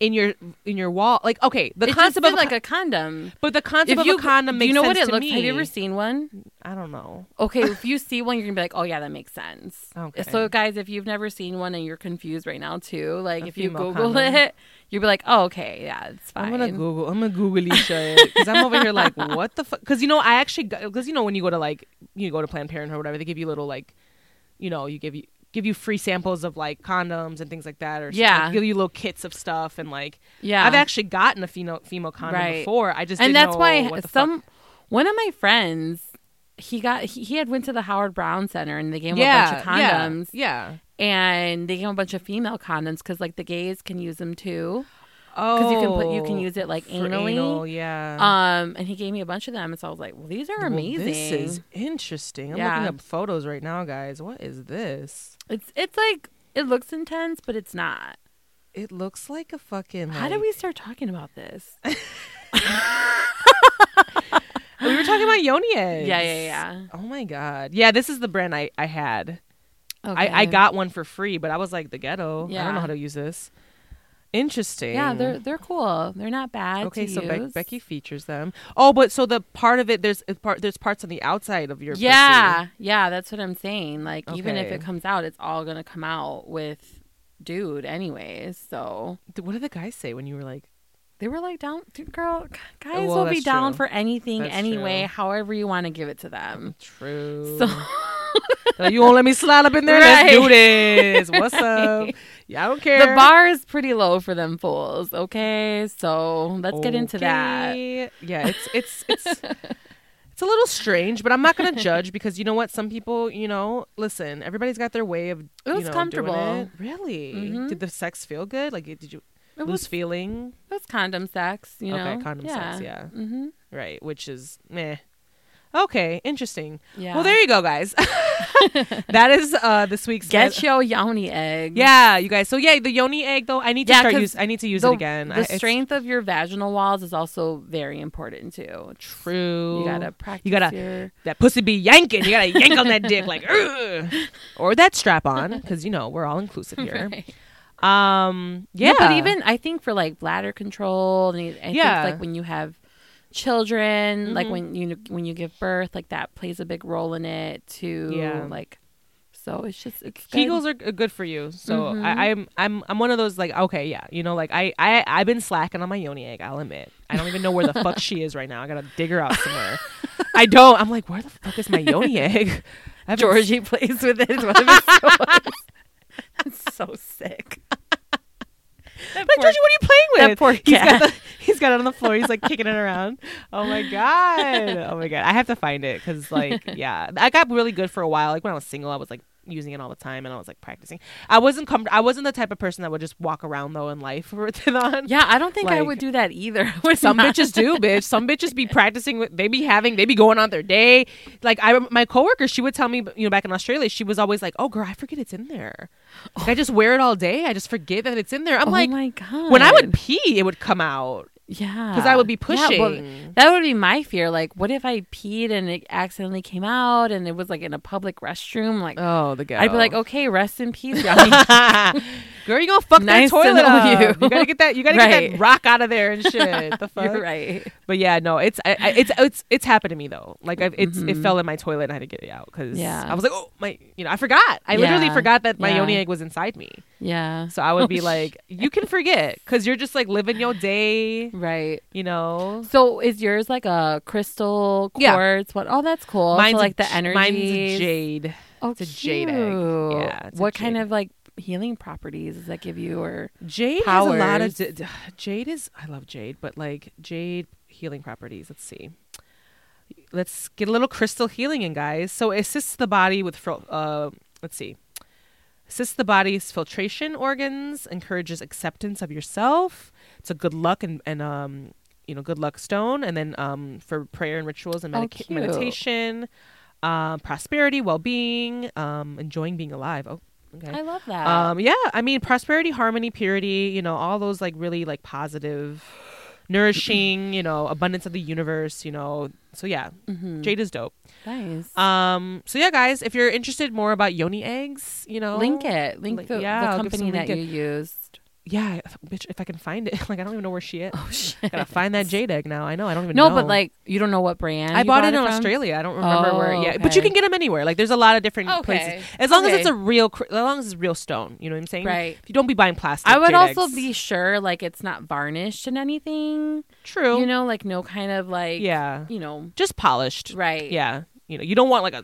in your in your wall? Like, okay, the It concept of like a, a condom. but the concept of you a condom makes you know what it looks? me. Have you ever seen one? I don't know. Okay, if you (laughs) see one, you're gonna be like, "Oh yeah, that makes sense." Okay. So, guys, if you've never seen one and you're confused right now too, like A if you Google condom. it, you'll be like, "Oh, okay, yeah, it's fine." I'm gonna Google. I'm gonna Google shit because I'm over here like, (laughs) what the fuck? Because you know, I actually because you know when you go to like you go to Planned Parenthood or whatever, they give you little like, you know, you give you give you free samples of like condoms and things like that, or Yeah. like, give you little kits of stuff and like, Yeah, I've actually gotten a female female condom Right. before. I just and didn't that's know why some fuck. one of my friends he got he, he had went to the Howard Brown Center and they gave him yeah, a bunch of condoms yeah, yeah. and they gave him a bunch of female condoms because like the gays can use them too Oh, because you can put you can use it like anally. anal, yeah. Um, and he gave me a bunch of them, and so I was like, "Well, these are Well, amazing." this is interesting. I'm Yeah. looking up photos right now, guys. What is this? It's it's like it looks intense, but it's not. It looks like a fucking. How did we start talking about this? (laughs) We were talking about yoni eggs. yeah, yeah, yeah. Oh my god. Yeah, this is the brand I I had. Okay. I I got one for free, but I was like the ghetto. Yeah. I don't know how to use this. Interesting. Yeah, they're they're cool. They're not bad. okay. to So use. Becky features them. Oh, but so the part of it there's a part there's parts on the outside of your Yeah, yeah, that's what I'm saying. Like even if it comes out, it's all gonna come out with dude anyways. So. What did the guys say when you were like? they were like down dude, girl guys Well, will be down true. for anything That's anyway, true. however you want to give it to them. True. So you won't let me slide up in there. Let's do (laughs) this. What's up? (laughs) Yeah, I don't care. the bar is pretty low for them fools, okay? So let's get into that. Yeah, it's it's it's (laughs) it's a little strange, but I'm not gonna judge because you know what? Some people, you know, listen. Everybody's got their way of. It was know, comfortable. It. Really? Mhm. Did the sex feel good? Like, did you It was feeling? it was condom sex, you know. Okay, condom sex, yeah. Mm-hmm. Right, which is meh. Okay, interesting. Yeah. Well, there you go, guys. (laughs) (laughs) that is uh this week's Get your yoni egg. Yeah, you guys. So yeah, the yoni egg though. I need to Yeah, start use. I need to use the, it again. The it's strength of your vaginal walls is also very important too. True. You gotta practice. You gotta your- that pussy be yanking. You gotta (laughs) yank on that dick like, "Ugh." or that strap on because you know we're all inclusive here. Right. Um, yeah, but even I think for like bladder control, and I Yeah. think like when you have children, like Mhm. when you when you give birth, like that plays a big role in it too. Yeah. like so it's just it's good. Kegels are good for you. So Mhm. I, I'm I'm I'm one of those like okay yeah you know like I I I've been slacking on my yoni egg. I'll admit I don't even know where the fuck she is right now. I gotta dig her out somewhere. (laughs) I don't. I'm like where the fuck is my yoni (laughs) egg? Georgie plays with it. (laughs) is one of his. It's so sick. That Like poor- Georgie, what are you playing with? that poor He's got cat. the, (laughs) he's got it on the floor. He's like kicking it around. Oh my god. Oh my god. I have to find it because like (laughs) yeah, I got really good for a while. Like when I was single, I was like using it all the time and I was like practicing. I wasn't com- I wasn't the type of person that would just walk around though in life (laughs) with it on. Yeah, I don't think I would do that either. Some mine. bitches do, bitch. Some bitches be practicing. With, they be having. They be going on their day. Like I, my coworker, she would tell me, you know, back in Australia, she was always like, "Oh, girl, I forget it's in there. Like, I just wear it all day. I just forget that it's in there." I'm oh like, my god. when I would pee, it would come out. Yeah, 'Cause I would be Yeah, well, pushing. that would be my fear. Like, what if I peed and it accidentally came out and it was like in a public restroom? Like, Oh, the guy. I'd be like, okay, rest in peace, (laughs) (laughs) girl, you gonna fuck Nice to that toilet know up. you. (laughs) You gotta get that. You gotta get that rock out of there and shit. the fuck. You're right. But yeah, no, it's I, I, it's it's it's happened to me though. Like I've, it's it mm-hmm. fell in my toilet and I had to get it out because Yeah. I was like, oh my, you know, I forgot. I literally forgot that my Yeah. yoni egg was inside me. Yeah. So I would (laughs) Oh, be like, you can forget because you're just like living your day, Right. you know. So is yours like a crystal Yeah. quartz? What? Oh, that's cool. Mine's so like the energy. Mine's jade. Oh, it's a jade egg. Yeah, What kind of like healing properties does that give you? Or Jade has a lot of d- (sighs) jade is I love jade, but like jade healing properties. Let's see. Let's get a little crystal healing in, guys. So it assists the body with fil- uh let's see. Assists the body's filtration organs, encourages acceptance of yourself. It's a good luck and, and um you know, good luck stone and then um for prayer and rituals and Oh, medica- cute. meditation, um prosperity, well-being, um enjoying being alive. Oh, okay. I love that. Um, yeah, I mean, prosperity, harmony, purity, you know, all those like really like positive, nourishing, you know, abundance of the universe, you know. So yeah, Mhm. jade is dope. nice. Um, so yeah, guys, if you're interested more about yoni eggs, you know, link it. Link Link- the, yeah, the company that link you used. Yeah, if- bitch, if I can find it, (laughs) like I don't even know where she is. Oh shit. Gotta find that jade egg now. I know. I don't even know. No, know. but like you don't know what brand. I you bought, it in from? Australia. I don't remember where. Oh, Yeah, but you can get them anywhere. Like, there's a lot of different Okay. places. As long as it's a real, cr- as long as it's real stone. You know what I'm saying? Right. If you don't be buying plastic. I would also eggs. be sure like it's not varnished in anything. true. You know, like no kind of like yeah, you know, just polished. right. Yeah, you know, you don't want like a.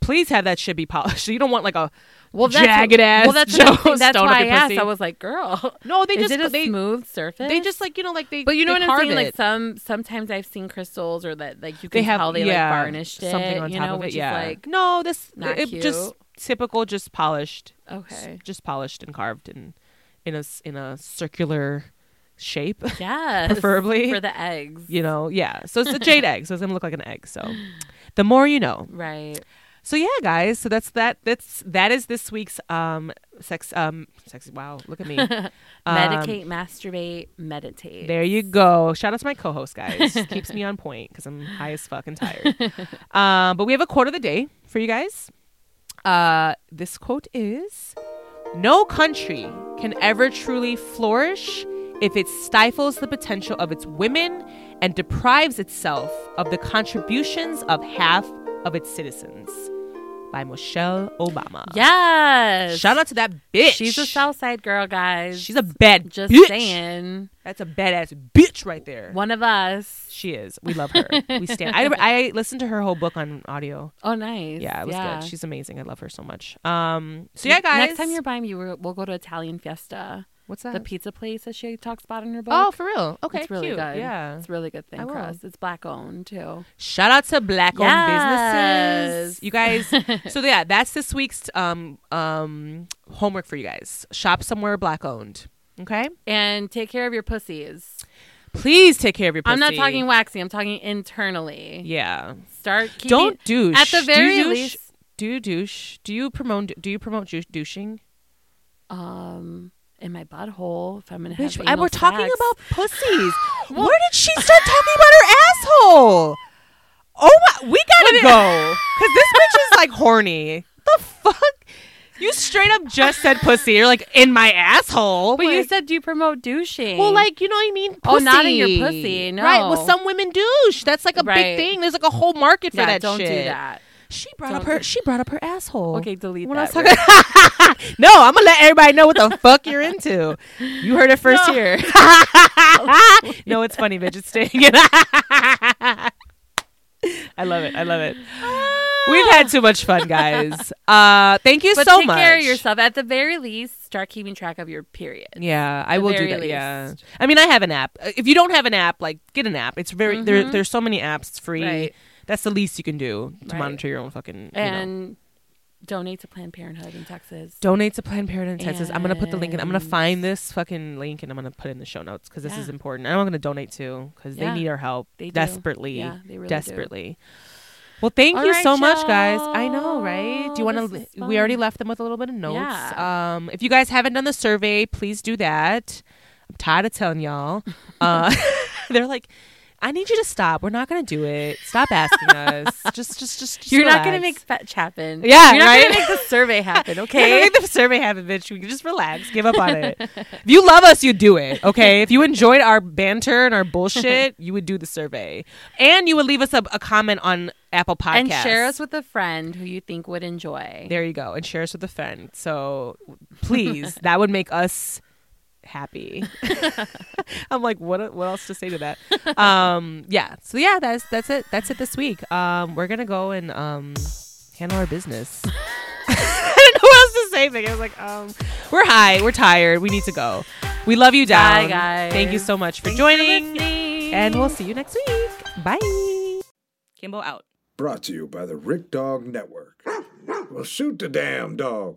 Please have that shit be polished. (laughs) You don't want like a Well, that's jagged ass. Well, that's thing. (laughs) That's why I asked. I was like, girl, (laughs) No, they just it a they smooth surface? they just like you know like they. But you know what I'm saying? Like some sometimes I've seen crystals or that like you they can have tell they yeah, like varnished it. something on you top know, of it. Yeah, like no, this not it just typical, just polished. okay. just polished and carved in in a in a circular shape. (laughs) Yes. Preferably. for the eggs. you know, yeah. So it's a jade egg, so it's gonna look like an egg. So the more you know. Right. So yeah, guys. So that's that. That's that is this week's um sex um sexy. Wow, look at me. (laughs) Um, Medicate, masturbate, meditate. There you go. Shout out to my co-host, guys. Keeps me on point because I'm high as fuck and tired. um, (laughs) but we have a quote of the day for you guys. Uh, this quote is: "No country can ever truly flourish if it stifles the potential of its women and deprives itself of the contributions of half of its citizens." By Michelle Obama. Yes. Shout out to that bitch. She's a Southside girl, guys. She's a bad just bitch. saying. That's a badass bitch right there. One of us. She is. We love her. we (laughs) stand. I, I listened to her whole book on audio. Oh, nice. Yeah, it was yeah. good. She's amazing. I love her so much. Um. So yeah, guys. Next time you're by me, we'll go to Italian Fiesta, what's that? the pizza place that she talks about in her book. oh, for real? Okay, it's really cute. good. Yeah. it's a really good thing us. It's black owned too. Shout out to black owned businesses. You guys. (laughs) so yeah, that's this week's um um homework for you guys. Shop somewhere black owned. Okay. And take care of your pussies. Please take care of your pussy. I'm not talking waxy. I'm talking internally. Yeah. Start keeping Don't douche. At the Do very douche? least, Do you douche? Do you promote? Do you promote douche- douching? um, in my butthole, if I'm gonna Bitch, have anal we're talking about pussies. (gasps) Where did she start talking about her asshole? Oh my, we gotta go because this bitch is like horny. The fuck? You straight up just said pussy. You're like in my asshole. But you said do you promote douching? well, like you know what I mean. Oh, not in your Pussy. pussy, Right. Well, some women douche. That's like a Right. big thing. There's like a whole market for yeah, that don't shit. do that. She brought up Don't- her. She brought up her asshole. Okay, delete When I that. was talking, (laughs) no, I'm gonna let everybody know what the fuck you're into. You heard it first No. here. (laughs) no, it's funny, bitch. It's staying in. (laughs) I love it. I love it. We've had too much fun, guys. Uh, thank you but so take much. Take care of yourself. At the very least, start keeping track of your period. Yeah, I the will do that. Yeah. I mean, I have an app. Uh, If you don't have an app, like get an app. It's very there. There's so many apps. It's free. Right. That's the least you can do to Right. monitor your own fucking. you know. And donate to Planned Parenthood in Texas. donate to Planned Parenthood in Texas. I'm gonna put the link in. I'm gonna find this fucking link and I'm gonna put it in the show notes because this Yeah. is important. And I'm gonna donate to because Yeah, they need our help they do. desperately, Yeah, they really do. desperately. Well, thank All you right, so much, guys. I know, right? Do you want to? We already left them with a little bit of notes. Yeah. Um, if you guys haven't done the survey, please do that. I'm tired of telling y'all. (laughs) Uh, (laughs) they're like, I need you to stop. We're not gonna do it. Stop asking us. (laughs) Just, just, just. just You're not gonna make fetch happen. Yeah, You're not right? (laughs) gonna make the survey happen. Okay, make the survey happen, bitch. We can just relax, give up on it. if you love us, you do it. Okay. If you enjoyed our banter and our bullshit, you would do the survey, and you would leave us a, a comment on Apple Podcasts and share us with a friend who you think would enjoy. There you go, and share us with a friend. So please, that would make us happy. (laughs) I'm like, what? What else to say to that? Um, yeah. So yeah, that's that's it. That's it this week. Um, we're gonna go and um handle our business. (laughs) I don't know what else to say. Vic. I was like, um, we're high, we're tired, we need to go. We love you, down. Bye, guys. Thank you so much for Thanks joining, listening. and we'll see you next week. Bye. Kimbo out. Brought to you by the Rick Dog Network. Well, shoot the damn dog.